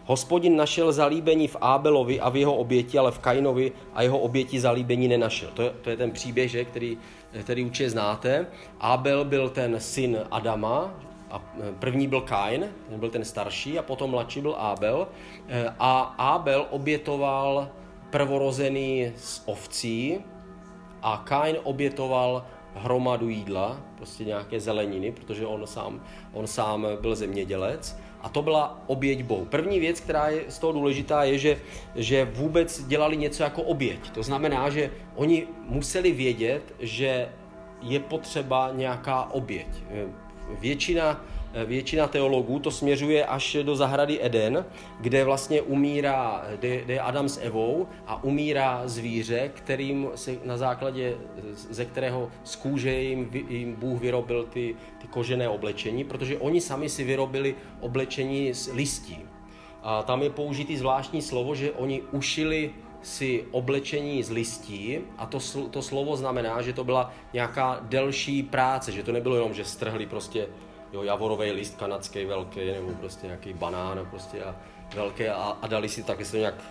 Hospodin našel zalíbení v Ábelovi a v jeho oběti, ale v Kainovi a jeho oběti zalíbení nenašel. To je, to je ten příběh, že, který, který určitě znáte. Ábel byl ten syn Adama, a e, první byl Kain, ten byl ten starší, a potom mladší byl Abel. E, a Abel obětoval prvorozený z ovcí a Kain obětoval hromadu jídla, prostě nějaké zeleniny, protože on sám, on sám byl zemědělec. A to byla oběť Bohu. První věc, která je z toho důležitá, je, že, že vůbec dělali něco jako oběť. To znamená, že oni museli vědět, že je potřeba nějaká oběť většina, většina teologů to směřuje až do zahrady Eden, kde vlastně umírá, kde, kde je Adam s Evou a umírá zvíře, kterým se na základě, ze kterého z kůže jim, jim Bůh vyrobil ty kožené oblečení, protože oni sami si vyrobili oblečení z listí. A tam je použitý zvláštní slovo, že oni ušili si oblečení z listí a to, to slovo znamená, že to byla nějaká delší práce, že to nebylo jenom, že strhli prostě jo, javorový list kanadský velký nebo prostě nějaký banán prostě a velké a, a dali si tak, jestli to nějak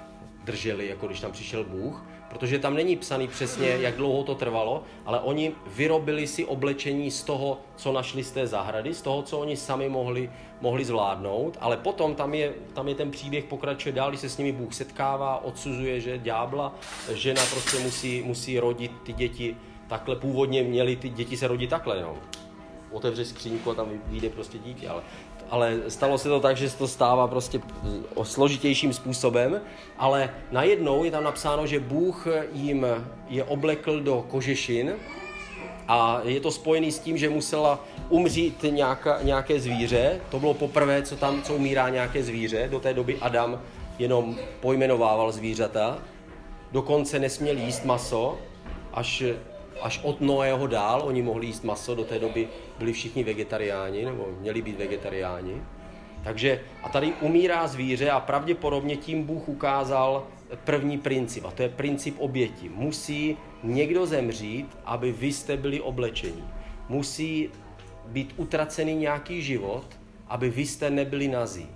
drželi, jako když tam přišel Bůh, protože tam není psaný přesně, jak dlouho to trvalo, ale oni vyrobili si oblečení z toho, co našli z té zahrady, z toho, co oni sami mohli, mohli zvládnout, ale potom tam je, tam je ten příběh pokračuje dál, když se s nimi Bůh setkává, odsuzuje, že ďábla, žena prostě musí, musí rodit ty děti takhle, původně měly ty děti se rodit takhle, no. Otevře skřínku a tam vyjde prostě dítě, ale ale stalo se to tak, že se to stává prostě o složitějším způsobem, ale najednou je tam napsáno, že Bůh jim je oblekl do kožešin a je to spojený s tím, že musela umřít nějaká, nějaké zvíře. To bylo poprvé, co tam, co umírá nějaké zvíře. Do té doby Adam jenom pojmenovával zvířata. Dokonce nesměl jíst maso, až až od Noého dál oni mohli jíst maso, do té doby byli všichni vegetariáni, nebo měli být vegetariáni. Takže a tady umírá zvíře a pravděpodobně tím Bůh ukázal první princip, a to je princip oběti. Musí někdo zemřít, aby vy jste byli oblečení. Musí být utracený nějaký život, aby vy jste nebyli nazí.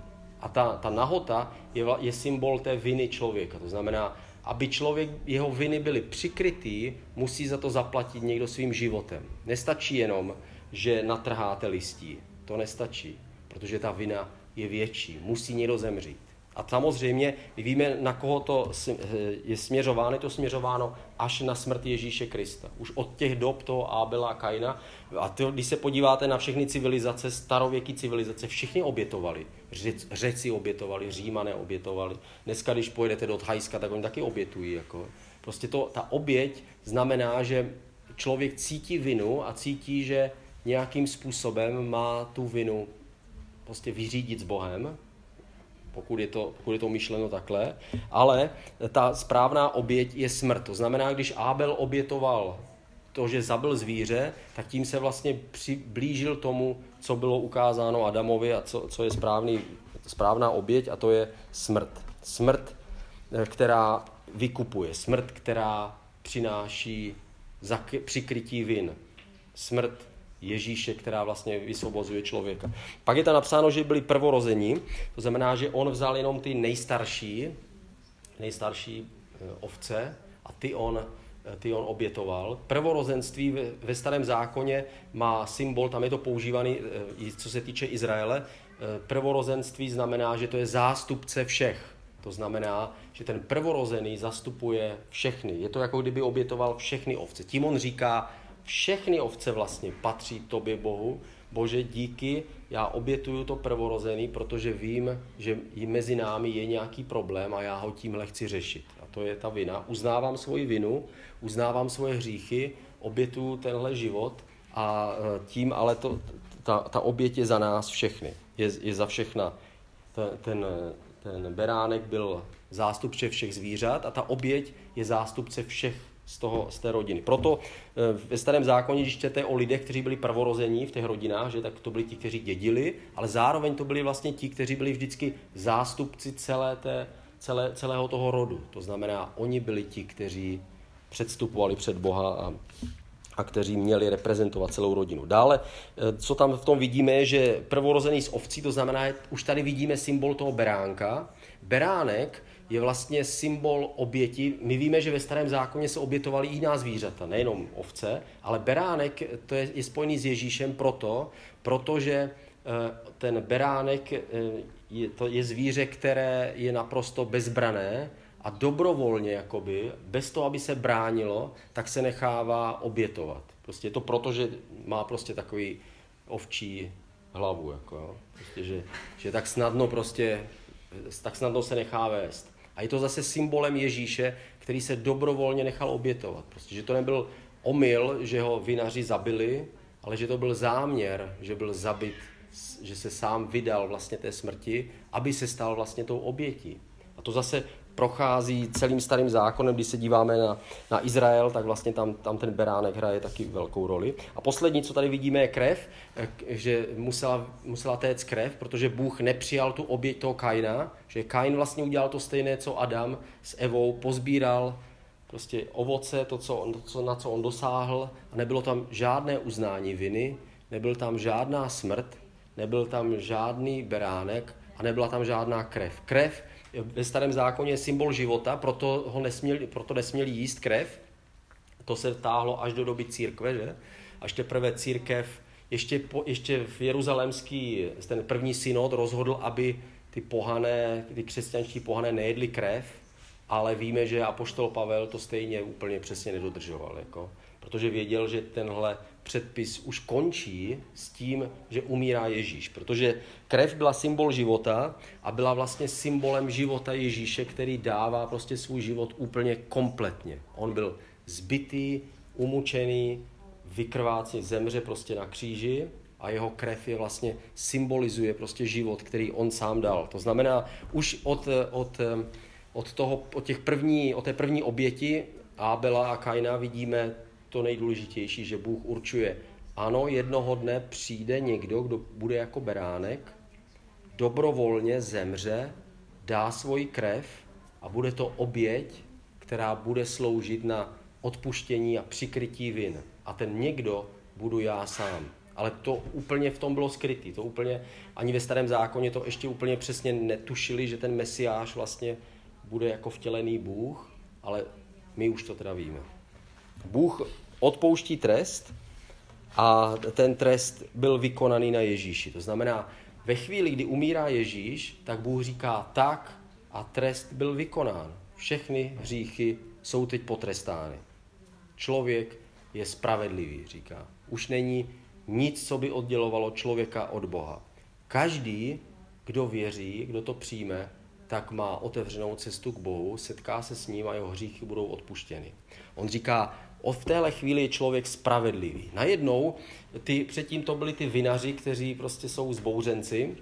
A ta, ta nahota je, je symbol té viny člověka. To znamená, aby člověk, jeho viny byly přikrytý, musí za to zaplatit někdo svým životem. Nestačí jenom, že natrháte listí. To nestačí, protože ta vina je větší. Musí někdo zemřít. A samozřejmě my víme, na koho to je směřováno. Je to směřováno až na smrt Ježíše Krista. Už od těch dob toho Abela a Kaina. A to, když se podíváte na všechny civilizace, starověké civilizace, všichni obětovali. Řec, řeci obětovali, římané obětovali. Dneska, když pojedete do Thajska, tak oni taky obětují. Jako. Prostě to, ta oběť znamená, že člověk cítí vinu a cítí, že nějakým způsobem má tu vinu prostě vyřídit s Bohem pokud je, to, pokud je to myšleno takhle. Ale ta správná oběť je smrt. To znamená, když Abel obětoval to, že zabil zvíře, tak tím se vlastně přiblížil tomu, co bylo ukázáno Adamovi a co, co je správný, správná oběť a to je smrt. Smrt, eh, která vykupuje, smrt, která přináší přikrytí vin. Smrt Ježíše, která vlastně vysvobozuje člověka. Pak je tam napsáno, že byli prvorození, to znamená, že on vzal jenom ty nejstarší, nejstarší eh, ovce a ty on, eh, ty on obětoval. Prvorozenství ve starém zákoně má symbol, tam je to používaný, eh, co se týče Izraele. Prvorozenství znamená, že to je zástupce všech. To znamená, že ten prvorozený zastupuje všechny. Je to jako kdyby obětoval všechny ovce. Tím on říká, všechny ovce vlastně patří tobě Bohu. Bože, díky, já obětuju to prvorozený, protože vím, že mezi námi je nějaký problém a já ho tímhle chci řešit. A to je ta vina. Uznávám svoji vinu, uznávám svoje hříchy, obětuju tenhle život a e, tím ale to, ta, ta oběť je za nás všechny. Je, je za všechna. Ten, ten, ten beránek byl zástupce všech zvířat a ta oběť je zástupce všech z, toho, z té rodiny. Proto eh, ve starém zákoně, když čtete o lidech, kteří byli prvorození v těch rodinách, že, tak to byli ti, kteří dědili, ale zároveň to byli vlastně ti, kteří byli vždycky zástupci celé té, celé, celého toho rodu. To znamená, oni byli ti, kteří předstupovali před Boha a, a kteří měli reprezentovat celou rodinu. Dále, eh, co tam v tom vidíme, je, že prvorozený z ovcí, to znamená, už tady vidíme symbol toho beránka. Beránek je vlastně symbol oběti. My víme, že ve starém zákoně se obětovaly jiná zvířata, nejenom ovce, ale beránek to je, je spojený s Ježíšem proto, protože eh, ten beránek eh, je, to je zvíře, které je naprosto bezbrané a dobrovolně, jakoby, bez toho, aby se bránilo, tak se nechává obětovat. Prostě je to proto, že má prostě takový ovčí hlavu, jako, prostě, že, že tak snadno prostě tak snadno se nechá vést. A je to zase symbolem Ježíše, který se dobrovolně nechal obětovat. Prostě, že to nebyl omyl, že ho vinaři zabili, ale že to byl záměr, že byl zabit, že se sám vydal vlastně té smrti, aby se stal vlastně tou obětí. A to zase prochází celým starým zákonem, když se díváme na, na Izrael, tak vlastně tam, tam ten beránek hraje taky velkou roli. A poslední, co tady vidíme, je krev, eh, že musela, musela téct krev, protože Bůh nepřijal tu oběť toho Kaina, že Kain vlastně udělal to stejné, co Adam s Evou, pozbíral prostě ovoce, to, co on, to, na co on dosáhl a nebylo tam žádné uznání viny, nebyl tam žádná smrt, nebyl tam žádný beránek a nebyla tam žádná krev. Krev ve starém zákoně je symbol života, proto, ho nesměli, proto nesměli jíst krev. To se táhlo až do doby církve, že? Až teprve církev, ještě, po, ještě v jeruzalémský, ten první synod rozhodl, aby ty pohané, ty křesťanští pohané nejedli krev, ale víme, že apoštol Pavel to stejně úplně přesně nedodržoval, jako, protože věděl, že tenhle předpis už končí s tím, že umírá Ježíš. Protože krev byla symbol života a byla vlastně symbolem života Ježíše, který dává prostě svůj život úplně kompletně. On byl zbytý, umučený, vykrvácený, zemře prostě na kříži a jeho krev je vlastně symbolizuje prostě život, který on sám dal. To znamená, už od, od, od, toho, od, těch první, od té první oběti Abela a Kaina vidíme to nejdůležitější, že Bůh určuje, ano, jednoho dne přijde někdo, kdo bude jako beránek, dobrovolně zemře, dá svoji krev a bude to oběť, která bude sloužit na odpuštění a přikrytí vin. A ten někdo budu já sám. Ale to úplně v tom bylo skrytý. To úplně ani ve starém zákoně to ještě úplně přesně netušili, že ten mesiáš vlastně bude jako vtělený Bůh, ale my už to teda víme. Bůh odpouští trest a ten trest byl vykonaný na Ježíši. To znamená, ve chvíli, kdy umírá Ježíš, tak Bůh říká tak a trest byl vykonán. Všechny hříchy jsou teď potrestány. Člověk je spravedlivý, říká. Už není nic, co by oddělovalo člověka od Boha. Každý, kdo věří, kdo to přijme, tak má otevřenou cestu k Bohu, setká se s ním a jeho hříchy budou odpuštěny. On říká, v téhle chvíli je člověk spravedlivý. Najednou, ty, předtím to byli ty vinaři, kteří prostě jsou zbouřenci,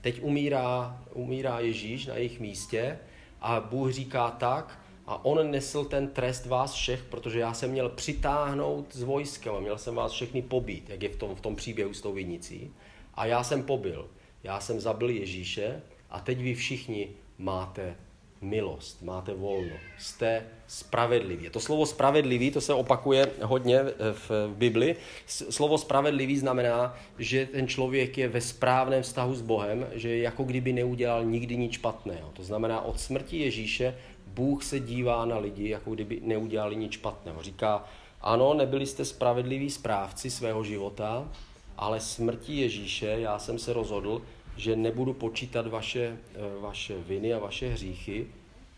teď umírá, umírá Ježíš na jejich místě a Bůh říká tak, a on nesl ten trest vás všech, protože já jsem měl přitáhnout s vojskem a měl jsem vás všechny pobít, jak je v tom, v tom příběhu s tou vinicí. A já jsem pobil. Já jsem zabil Ježíše a teď vy všichni máte milost, máte volno, jste spravedliví. To slovo spravedlivý, to se opakuje hodně v Bibli. Slovo spravedlivý znamená, že ten člověk je ve správném vztahu s Bohem, že jako kdyby neudělal nikdy nic špatného. To znamená, od smrti Ježíše Bůh se dívá na lidi, jako kdyby neudělali nic špatného. Říká, ano, nebyli jste spravedliví správci svého života, ale smrti Ježíše já jsem se rozhodl, že nebudu počítat vaše, eh, vaše viny a vaše hříchy.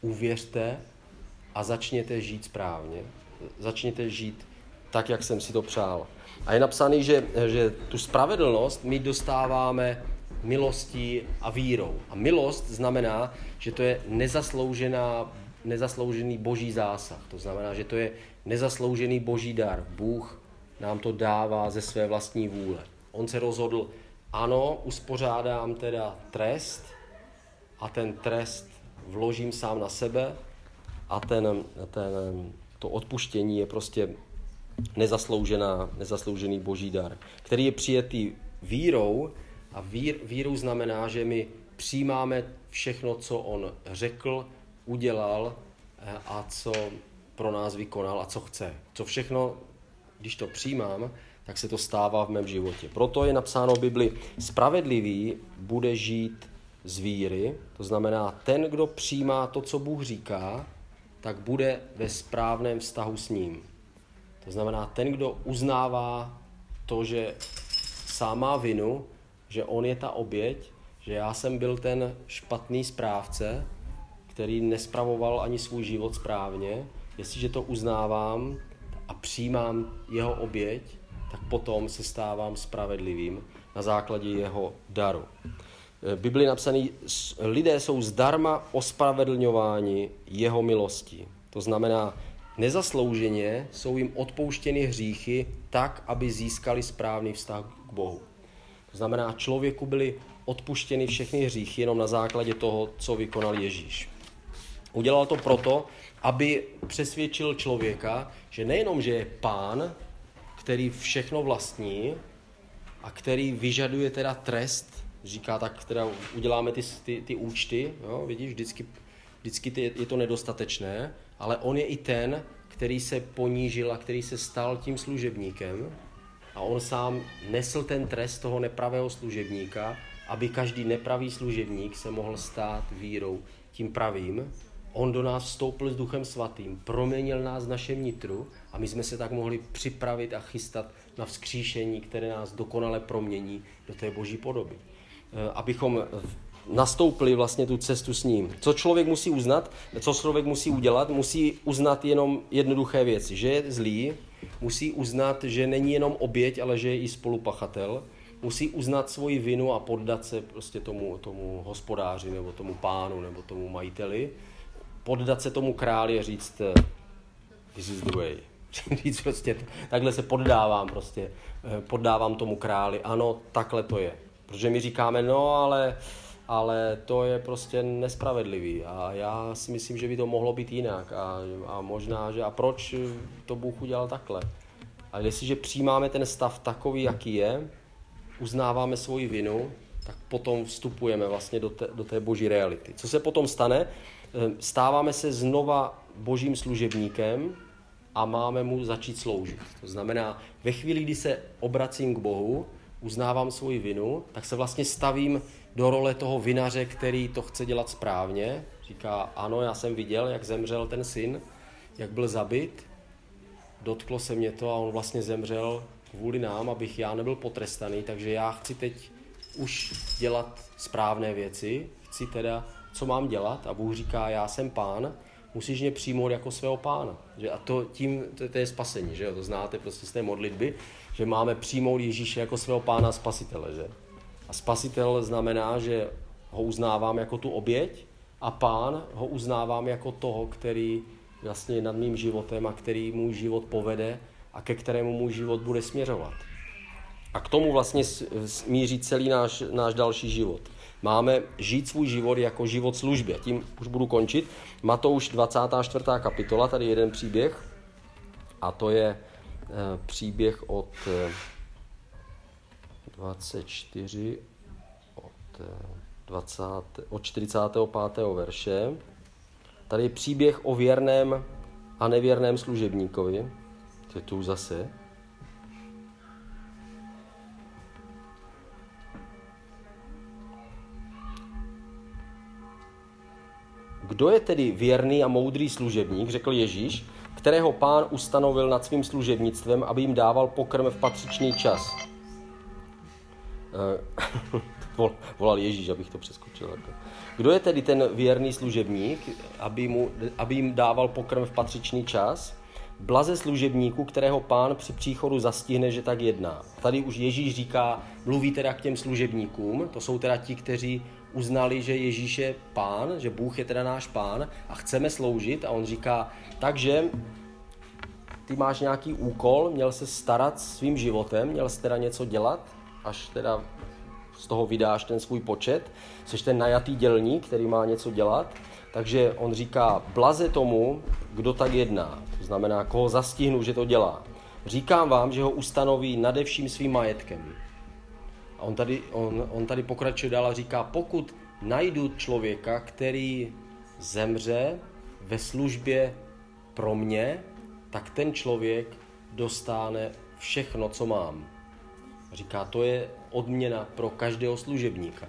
Uvěřte a začněte žít správně. Začněte žít tak, jak jsem si to přál. A je napsaný, že, že tu spravedlnost my dostáváme milostí a vírou. A milost znamená, že to je nezasloužená, nezasloužený boží zásah. To znamená, že to je nezasloužený boží dar. Bůh nám to dává ze své vlastní vůle. On se rozhodl, ano, uspořádám teda trest a ten trest vložím sám na sebe a ten, ten, to odpuštění je prostě nezasloužená, nezasloužený boží dar, který je přijetý vírou a vír, vírou znamená, že my přijímáme všechno, co on řekl, udělal eh, a co pro nás vykonal a co chce. Co všechno, když to přijímám, tak se to stává v mém životě. Proto je napsáno v Bibli, spravedlivý bude žít z víry, to znamená, ten, kdo přijímá to, co Bůh říká, tak bude ve správném vztahu s ním. To znamená, ten, kdo uznává to, že sám má vinu, že on je ta oběť, že já jsem byl ten špatný správce, který nespravoval ani svůj život správně, jestliže to uznávám a přijímám jeho oběť, tak potom se stávám spravedlivým na základě jeho daru. V Bibli napsaný, lidé jsou zdarma ospravedlňováni jeho milostí. To znamená, nezaslouženě jsou jim odpouštěny hříchy tak, aby získali správný vztah k Bohu. To znamená, člověku byly odpuštěny všechny hříchy jenom na základě toho, co vykonal Ježíš. Udělal to proto, aby přesvědčil člověka, že nejenom, že je pán, který všechno vlastní a který vyžaduje teda trest, říká tak, teda uděláme ty, ty, ty účty, jo, vidíš, vždycky, vždycky ty, je to nedostatečné, ale on je i ten, který se ponížil a který se stal tím služebníkem a on sám nesl ten trest toho nepravého služebníka, aby každý nepravý služebník se mohl stát vírou tím pravým On do nás vstoupil s Duchem Svatým, proměnil nás v našem nitru a my jsme se tak mohli připravit a chystat na vzkříšení, které nás dokonale promění do té boží podoby. Eh, abychom nastoupili vlastně tu cestu s ním. Co člověk musí uznat, co člověk musí udělat, musí uznat jenom jednoduché věci, že je zlý, musí uznat, že není jenom oběť, ale že je i spolupachatel, musí uznat svoji vinu a poddat se prostě tomu, tomu hospodáři nebo tomu pánu nebo tomu majiteli, poddat se tomu králi a říct eh, this is the way. [LAUGHS] říct prostě, takhle se poddávám prostě, eh, poddávám tomu králi, ano, takhle to je. Protože my říkáme, no ale, ale to je prostě nespravedlivý a já si myslím, že by to mohlo být jinak a, a možná, že a proč to Bůh udělal takhle. A jestliže přijímáme ten stav takový, jaký je, uznáváme svoji vinu, tak potom vstupujeme vlastně do té, do té boží reality. Co se potom stane? Ehm, stáváme se znova božím služebníkem a máme mu začít sloužit. To znamená, ve chvíli, kdy se obracím k Bohu, uznávám svoji vinu, tak se vlastně stavím do role toho vinaře, který to chce dělat správně. Říká, ano, já jsem viděl, jak zemřel ten syn, jak byl zabit, dotklo se mě to a on vlastně zemřel kvůli nám, abych já nebyl potrestaný, takže já chci teď už dělat správné věci, chci teda co mám dělat a Bůh říká, já jsem pán, musíš mě přijmout jako svého pána. Že? A to tím, to, to je spasení, že jo? to znáte prostě z té modlitby, že máme přijmout Ježíše jako svého pána a spasitele. Že? A spasitel znamená, že ho uznávám jako tu oběť a pán ho uznávám jako toho, který vlastně je nad mým životem a který můj život povede a ke kterému můj život bude směřovat. A k tomu vlastně smíří celý náš, náš další život. Máme žít svůj život jako život služby. Tím už budu končit. Matouš 24. kapitola, tady jeden příběh. A to je eh, příběh od 24, eh, od, 20, eh, od 45. verše. Tady je příběh o věrném a nevěrném služebníkovi. To je tu zase. Kdo je tedy věrný a moudrý služebník, řekl Ježíš, kterého pán ustanovil nad svým služebnictvem, aby jim dával pokrm v patřičný čas. Eh, [LAUGHS] volal Ježíš, abych to přeskočil. Jako. Kdo je tedy ten věrný služebník, aby, mu, aby jim dával pokrm v patřičný čas? Blaze služebníku, kterého pán při příchodu zastihne, že tak jedná. Tady už Ježíš říká, mluví teda k těm služebníkům, to jsou teda ti, kteří uznali, že Ježíš je pán, že Bůh je teda náš pán a chceme sloužit a on říká, takže ty máš nějaký úkol, měl se starat svým životem, měl se teda něco dělat, až teda z toho vydáš ten svůj počet, jsi ten najatý dělník, který má něco dělat, takže on říká, blaze tomu, kdo tak jedná, to znamená, koho zastihnu, že to dělá. Říkám vám, že ho ustanoví nadevším svým majetkem. A on tady, on, on tady pokračuje dál a říká, pokud najdu člověka, který zemře ve službě pro mě, tak ten člověk dostane všechno, co mám. Říká, to je odměna pro každého služebníka.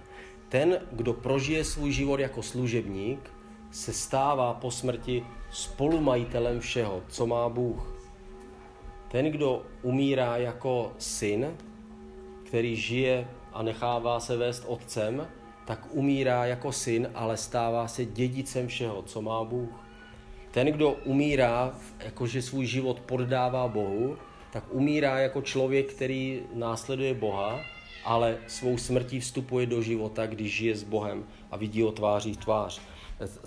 Ten, kdo prožije svůj život jako služebník, se stává po smrti spolumajitelem všeho, co má Bůh. Ten, kdo umírá jako syn, který žije a nechává se vést otcem, tak umírá jako syn, ale stává se dědicem všeho, co má Bůh. Ten, kdo umírá, jakože svůj život poddává Bohu, tak umírá jako člověk, který následuje Boha, ale svou smrtí vstupuje do života, když žije s Bohem a vidí ho tváří tvář.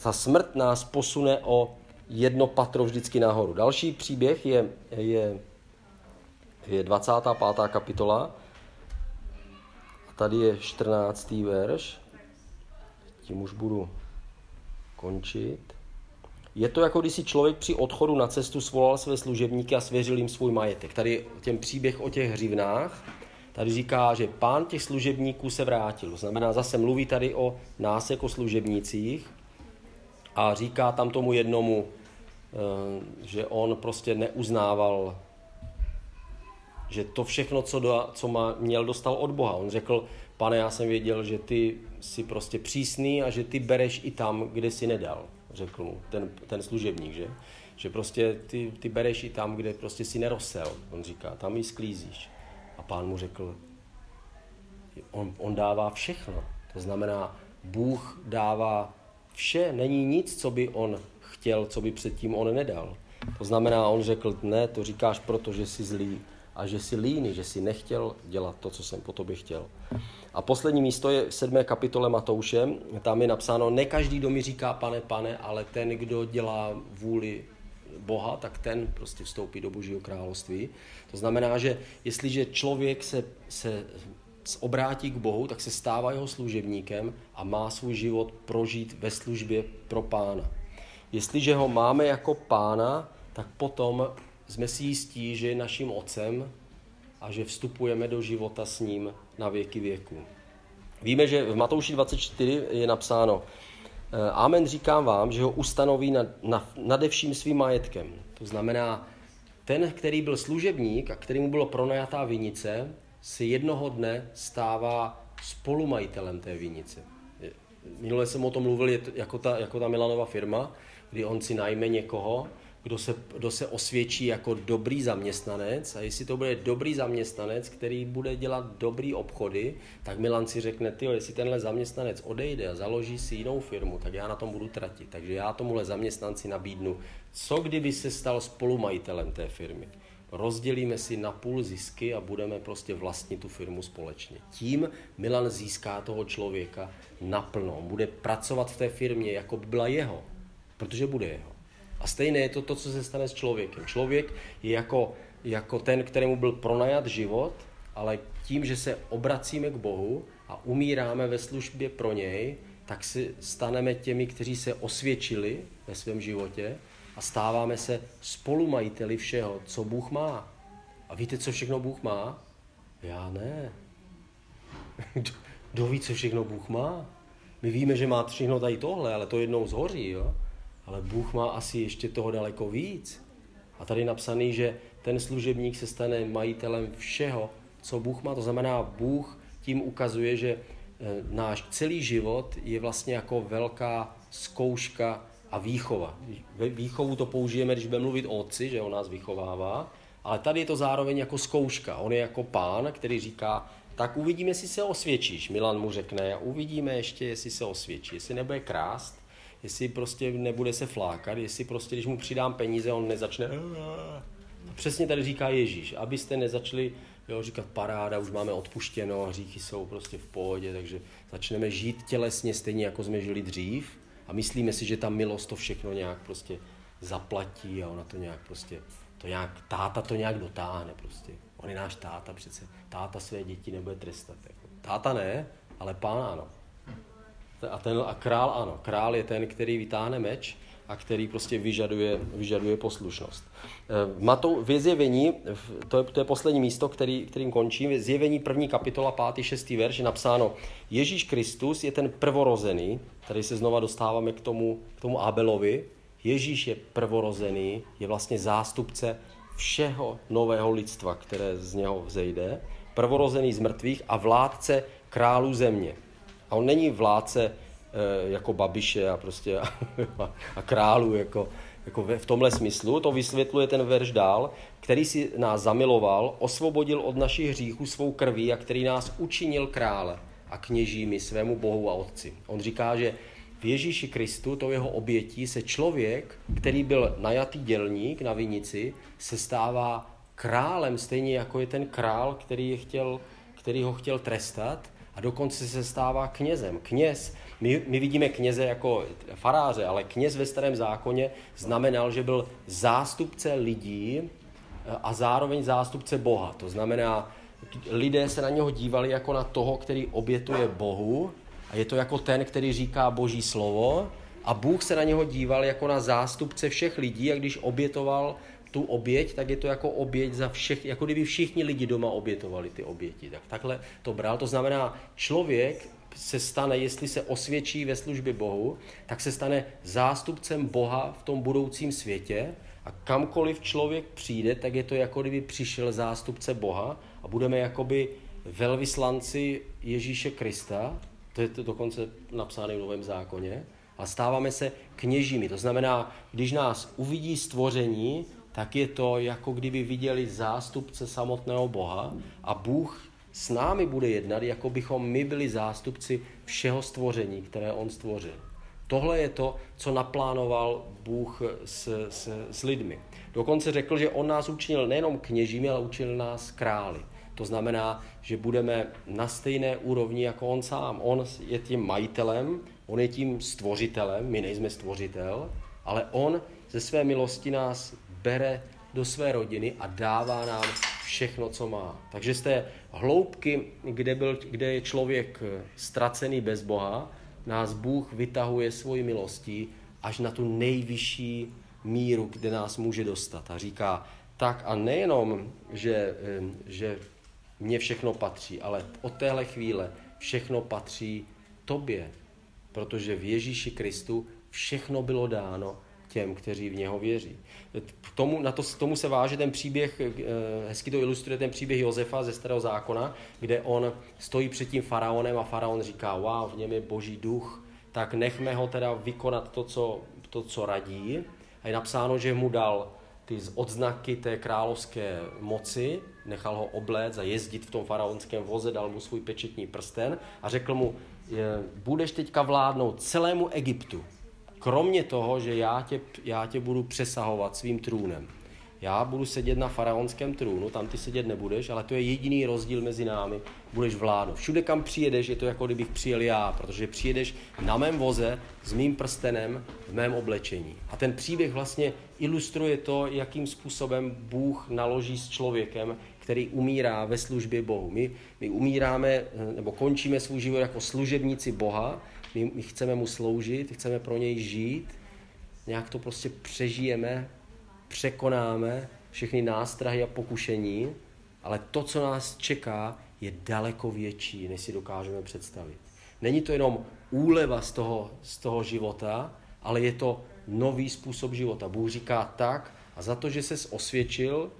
Ta smrt nás posune o jedno patro vždycky nahoru. Další příběh je, je, je 25. kapitola, Tady je 14. verš. Tím už budu končit. Je to jako když si člověk při odchodu na cestu svolal své služebníky a svěřil jim svůj majetek. Tady těm příběh o těch hřivnách, tady říká, že pán těch služebníků se vrátil. To znamená, zase mluví tady o nás jako služebnících a říká tam tomu jednomu, eh, že on prostě neuznával že to všechno, co, do, co má, měl, dostal od Boha. On řekl, pane, já jsem věděl, že ty jsi prostě přísný a že ty bereš i tam, kde si nedal, řekl mu ten, ten služebník, že? Že prostě ty, ty bereš i tam, kde prostě si nerosel, on říká, tam ji sklízíš. A pán mu řekl, on, on dává všechno. To znamená, Bůh dává vše, není nic, co by on chtěl, co by předtím on nedal. To znamená, on řekl, ne, to říkáš proto, že jsi zlý, a že jsi líný, že jsi nechtěl dělat to, co jsem po tobě chtěl. A poslední místo je v 7. kapitole Matouše. Tam je napsáno, ne každý, kdo mi říká pane, pane, ale ten, kdo dělá vůli Boha, tak ten prostě vstoupí do Božího království. To znamená, že jestliže člověk se, se obrátí k Bohu, tak se stává jeho služebníkem a má svůj život prožít ve službě pro pána. Jestliže ho máme jako pána, tak potom jsme si jistí, že je naším otcem a že vstupujeme do života s ním na věky věku. Víme, že v Matouši 24 je napsáno, eh, Amen říkám vám, že ho ustanoví nad, nad, nadevším svým majetkem. To znamená, ten, který byl služebník a kterýmu bylo pronajatá vinice, si jednoho dne stává spolumajitelem té vinice. Minule jsem o tom mluvil jako ta, jako ta Milanova firma, kdy on si najme někoho, kdo se, kdo se osvědčí jako dobrý zaměstnanec a jestli to bude dobrý zaměstnanec, který bude dělat dobrý obchody, tak Milan si řekne, ty, jestli tenhle zaměstnanec odejde a založí si jinou firmu, tak já na tom budu tratit. Takže já tomuhle zaměstnanci nabídnu, co kdyby se stal spolumajitelem té firmy. Rozdělíme si na půl zisky a budeme prostě vlastnit tu firmu společně. Tím Milan získá toho člověka naplno. Bude pracovat v té firmě, jako by byla jeho, protože bude jeho. A stejné je to to, co se stane s člověkem. Člověk je jako, jako ten, kterému byl pronajat život, ale tím, že se obracíme k Bohu a umíráme ve službě pro něj, tak si staneme těmi, kteří se osvědčili ve svém životě a stáváme se spolumajiteli všeho, co Bůh má. A víte, co všechno Bůh má? Já ne. [LAUGHS] Kdo ví, co všechno Bůh má? My víme, že má všechno tady tohle, ale to jednou zhoří, jo? Ale Bůh má asi ještě toho daleko víc. A tady je napsaný, že ten služebník se stane majitelem všeho, co Bůh má. To znamená, Bůh tím ukazuje, že eh, náš celý život je vlastně jako velká zkouška a výchova. Výchovu to použijeme, když budeme mluvit o otci, že on nás vychovává, ale tady je to zároveň jako zkouška. On je jako pán, který říká, tak uvidíme, jestli se osvědčíš. Milan mu řekne, uvidíme ještě, jestli se osvědčí, jestli nebude krást, jestli prostě nebude se flákat, jestli prostě, když mu přidám peníze, on nezačne... A přesně tady říká Ježíš, abyste nezačali jo, říkat paráda, už máme odpuštěno, hříchy jsou prostě v pohodě, takže začneme žít tělesně stejně, jako jsme žili dřív a myslíme si, že ta milost to všechno nějak prostě zaplatí a ona to nějak prostě, to nějak, táta to nějak dotáhne prostě. On je náš táta přece. Táta své děti nebude trestat. Jako. Táta ne, ale pán ano. A, ten, a král ano. Král je ten, který vytáhne meč a který prostě vyžaduje, vyžaduje poslušnost. Eh, Matou, v zjevení, to je, to je poslední místo, který, kterým končím, v zjevení první kapitola, pátý, šestý verš je napsáno Ježíš Kristus je ten prvorozený, tady se znova dostáváme k tomu, k tomu Abelovi, Ježíš je prvorozený, je vlastně zástupce všeho nového lidstva, které z něho vzejde, prvorozený z mrtvých a vládce králů země. A on není vládce e, jako babiše a prostě [LAUGHS] a, a králů jako, jako v tomhle smyslu, to vysvětluje ten verš dál, který si nás zamiloval, osvobodil od našich hříchů svou krví a který nás učinil krále a kněžími svému Bohu a Otci. On říká, že v Ježíši Kristu, to jeho obětí, se člověk, který byl najatý dělník na vinici, se stává králem, stejně jako je ten král, který, je chtěl, který ho chtěl trestat a dokonce se stává knězem. Kněz, my, my vidíme kněze jako faráře, ale kněz ve starém zákoně znamenal, že byl zástupce lidí eh, a zároveň zástupce Boha. To znamená, lidé se na něho dívali jako na toho, který obětuje Bohu a je to jako ten, který říká Boží slovo a Bůh se na něho díval jako na zástupce všech lidí a když obětoval tu oběť, tak je to jako oběť za všech, jako kdyby všichni lidi doma obětovali ty oběti. Tak takhle to bral. To znamená, člověk se stane, jestli se osvědčí ve službě Bohu, tak se stane zástupcem Boha v tom budoucím světě a kamkoliv člověk přijde, tak je to jako kdyby přišel zástupce Boha a budeme jakoby velvyslanci Ježíše Krista, to je to dokonce napsáno v Novém zákoně, a stáváme se kněžími. To znamená, když nás uvidí stvoření, tak je to, jako kdyby viděli zástupce samotného Boha a Bůh s námi bude jednat, jako bychom my byli zástupci všeho stvoření, které On stvořil. Tohle je to, co naplánoval Bůh s, s, s lidmi. Dokonce řekl, že On nás učinil nejenom kněžími, ale učinil nás králi. To znamená, že budeme na stejné úrovni jako on sám. On je tím majitelem, on je tím stvořitelem, my nejsme stvořitel, ale on ze své milosti nás bere do své rodiny a dává nám všechno, co má. Takže z té hloubky, kde, byl, kde je člověk ztracený bez Boha, nás Bůh vytahuje svoji milostí až na tu nejvyšší míru, kde nás může dostat. A říká, tak a nejenom, že, že mně všechno patří, ale od téhle chvíle všechno patří tobě, protože v Ježíši Kristu všechno bylo dáno těm, kteří v něho věří. Tomu, na to, tomu se váže ten příběh, eh, hezky to ilustruje ten příběh Josefa ze starého zákona, kde on stojí před tím faraonem a faraon říká, wow, v něm je boží duch, tak nechme ho teda vykonat to, co, to, co radí. A je napsáno, že mu dal ty odznaky té královské moci, nechal ho obléct a jezdit v tom faraonském voze, dal mu svůj pečetní prsten a řekl mu, budeš teďka vládnout celému Egyptu, kromě toho, že já tě, já tě budu přesahovat svým trůnem. Já budu sedět na faraonském trůnu, tam ty sedět nebudeš, ale to je jediný rozdíl mezi námi. Budeš vládnout. Všude, kam přijedeš, je to jako kdybych přijel já, protože přijedeš na mém voze s mým prstenem v mém oblečení. A ten příběh vlastně ilustruje to, jakým způsobem Bůh naloží s člověkem, který umírá ve službě Bohu. My, my umíráme nebo končíme svůj život jako služebníci Boha, my, my chceme mu sloužit, chceme pro něj žít, nějak to prostě přežijeme, překonáme všechny nástrahy a pokušení, ale to, co nás čeká, je daleko větší, než si dokážeme představit. Není to jenom úleva z toho, z toho života, ale je to nový způsob života. Bůh říká tak, a za to, že ses osvědčil,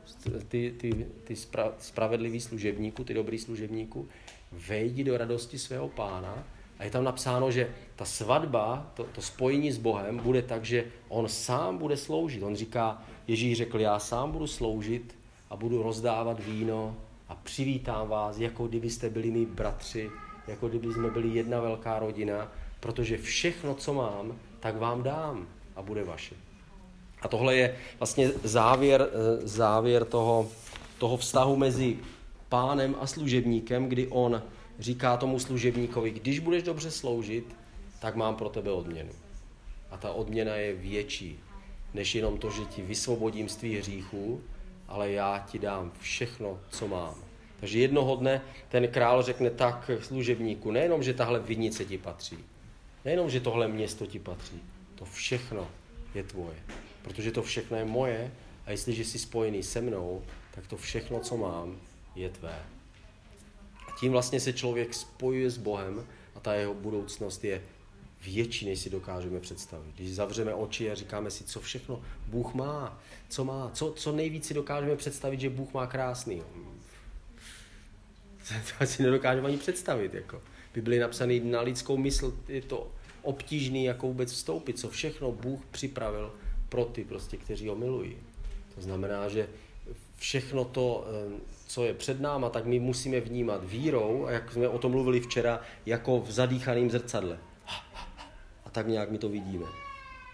ty, ty, ty spra, spravedlivý služebníku, ty dobrý služebníku, vejdi do radosti svého pána. A je tam napsáno, že ta svatba, to, to spojení s Bohem, bude tak, že on sám bude sloužit. On říká, Ježíš řekl, já sám budu sloužit a budu rozdávat víno a přivítám vás, jako kdybyste byli mý bratři, jako kdyby jsme byli jedna velká rodina, protože všechno, co mám, tak vám dám a bude vaše. A tohle je vlastně závěr, eh, závěr toho, toho vztahu mezi pánem a služebníkem, kdy on říká tomu služebníkovi, když budeš dobře sloužit, tak mám pro tebe odměnu. A ta odměna je větší, než jenom to, že ti vysvobodím z tvých hříchů, ale já ti dám všechno, co mám. Takže jednoho dne ten král řekne tak služebníku, nejenom, že tahle vinice ti patří, nejenom, že tohle město ti patří, to všechno je tvoje. Protože to všechno je moje a jestliže jsi spojený se mnou, tak to všechno, co mám, je tvé. Tím vlastně se člověk spojuje s Bohem a ta jeho budoucnost je větší, než si dokážeme představit. Když zavřeme oči a říkáme si, co všechno Bůh má, co má, co, co nejvíc si dokážeme představit, že Bůh má krásný. [LAUGHS] To si nedokážeme ani představit. Jako. Bibli napsaný na lidskou mysl je to obtížný, jako vůbec vstoupit, co všechno Bůh připravil pro ty, prostě, kteří ho milují. To znamená, že všechno to, eh, co je před náma, tak my musíme vnímat vírou, a jak jsme o tom mluvili včera, jako v zadýchaném zrcadle. A tak nějak my to vidíme.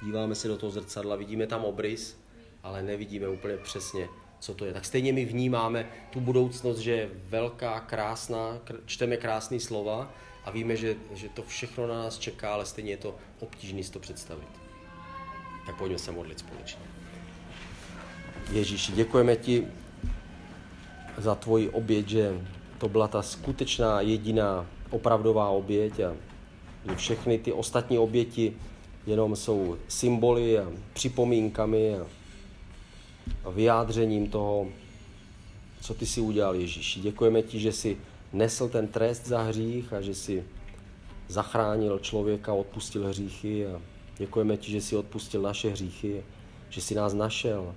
Díváme se do toho zrcadla, vidíme tam obrys, ale nevidíme úplně přesně, co to je. Tak stejně my vnímáme tu budoucnost, že je velká, krásná, čteme krásné slova a víme, že, že to všechno na nás čeká, ale stejně je to obtížné si to představit. Tak pojďme se modlit společně. Ježíši, děkujeme ti za tvoji oběť, že to byla ta skutečná jediná opravdová oběť a že všechny ty ostatní oběti jenom jsou symboly a připomínkami a, vyjádřením toho, co ty si udělal Ježíši. Děkujeme ti, že jsi nesl ten trest za hřích a že jsi zachránil člověka, odpustil hříchy a Děkujeme ti, že jsi odpustil naše hříchy, že jsi nás našel.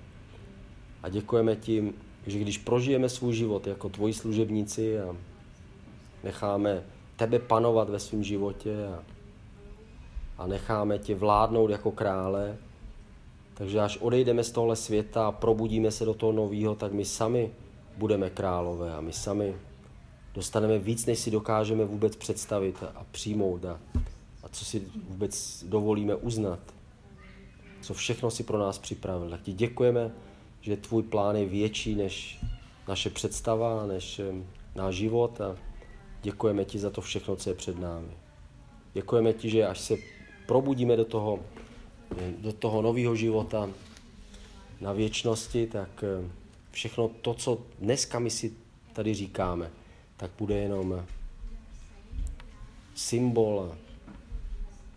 A děkujeme ti, že když prožijeme svůj život jako tvoji služebníci a necháme tebe panovat ve svém životě a, a necháme tě vládnout jako krále, takže až odejdeme z tohle světa a probudíme se do toho nového, tak my sami budeme králové a my sami dostaneme víc, než si dokážeme vůbec představit a přijmout. A a co si vůbec dovolíme uznat, co všechno si pro nás připravil. Tak ti děkujeme, že tvůj plán je větší než naše představa, než náš život a děkujeme ti za to všechno, co je před námi. Děkujeme ti, že až se probudíme do toho, do toho nového života na věčnosti, tak všechno to, co dneska my si tady říkáme, tak bude jenom symbol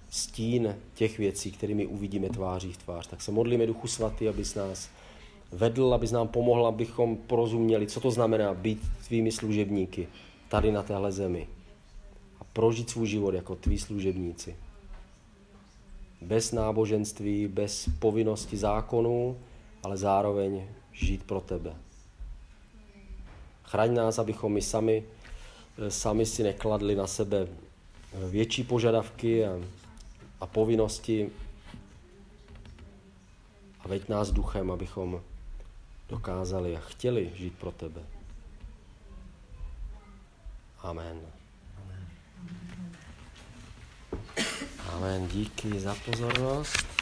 stín těch věcí, kterými uvidíme tváří v tvář. Tak se modlíme Duchu Svatý, abys nás vedl, abys nám pomohl, abychom porozuměli, co to znamená být tvými služebníky tady na téhle zemi a prožít svůj život jako tví služebníci. Bez náboženství, bez povinnosti zákonů, ale zároveň žít pro tebe. Chraň nás, abychom my sami, sami si nekladli na sebe větší požadavky a a povinnosti a veď nás duchem, abychom dokázali a chtěli žít pro tebe. Amen. Amen. Díky za pozornost.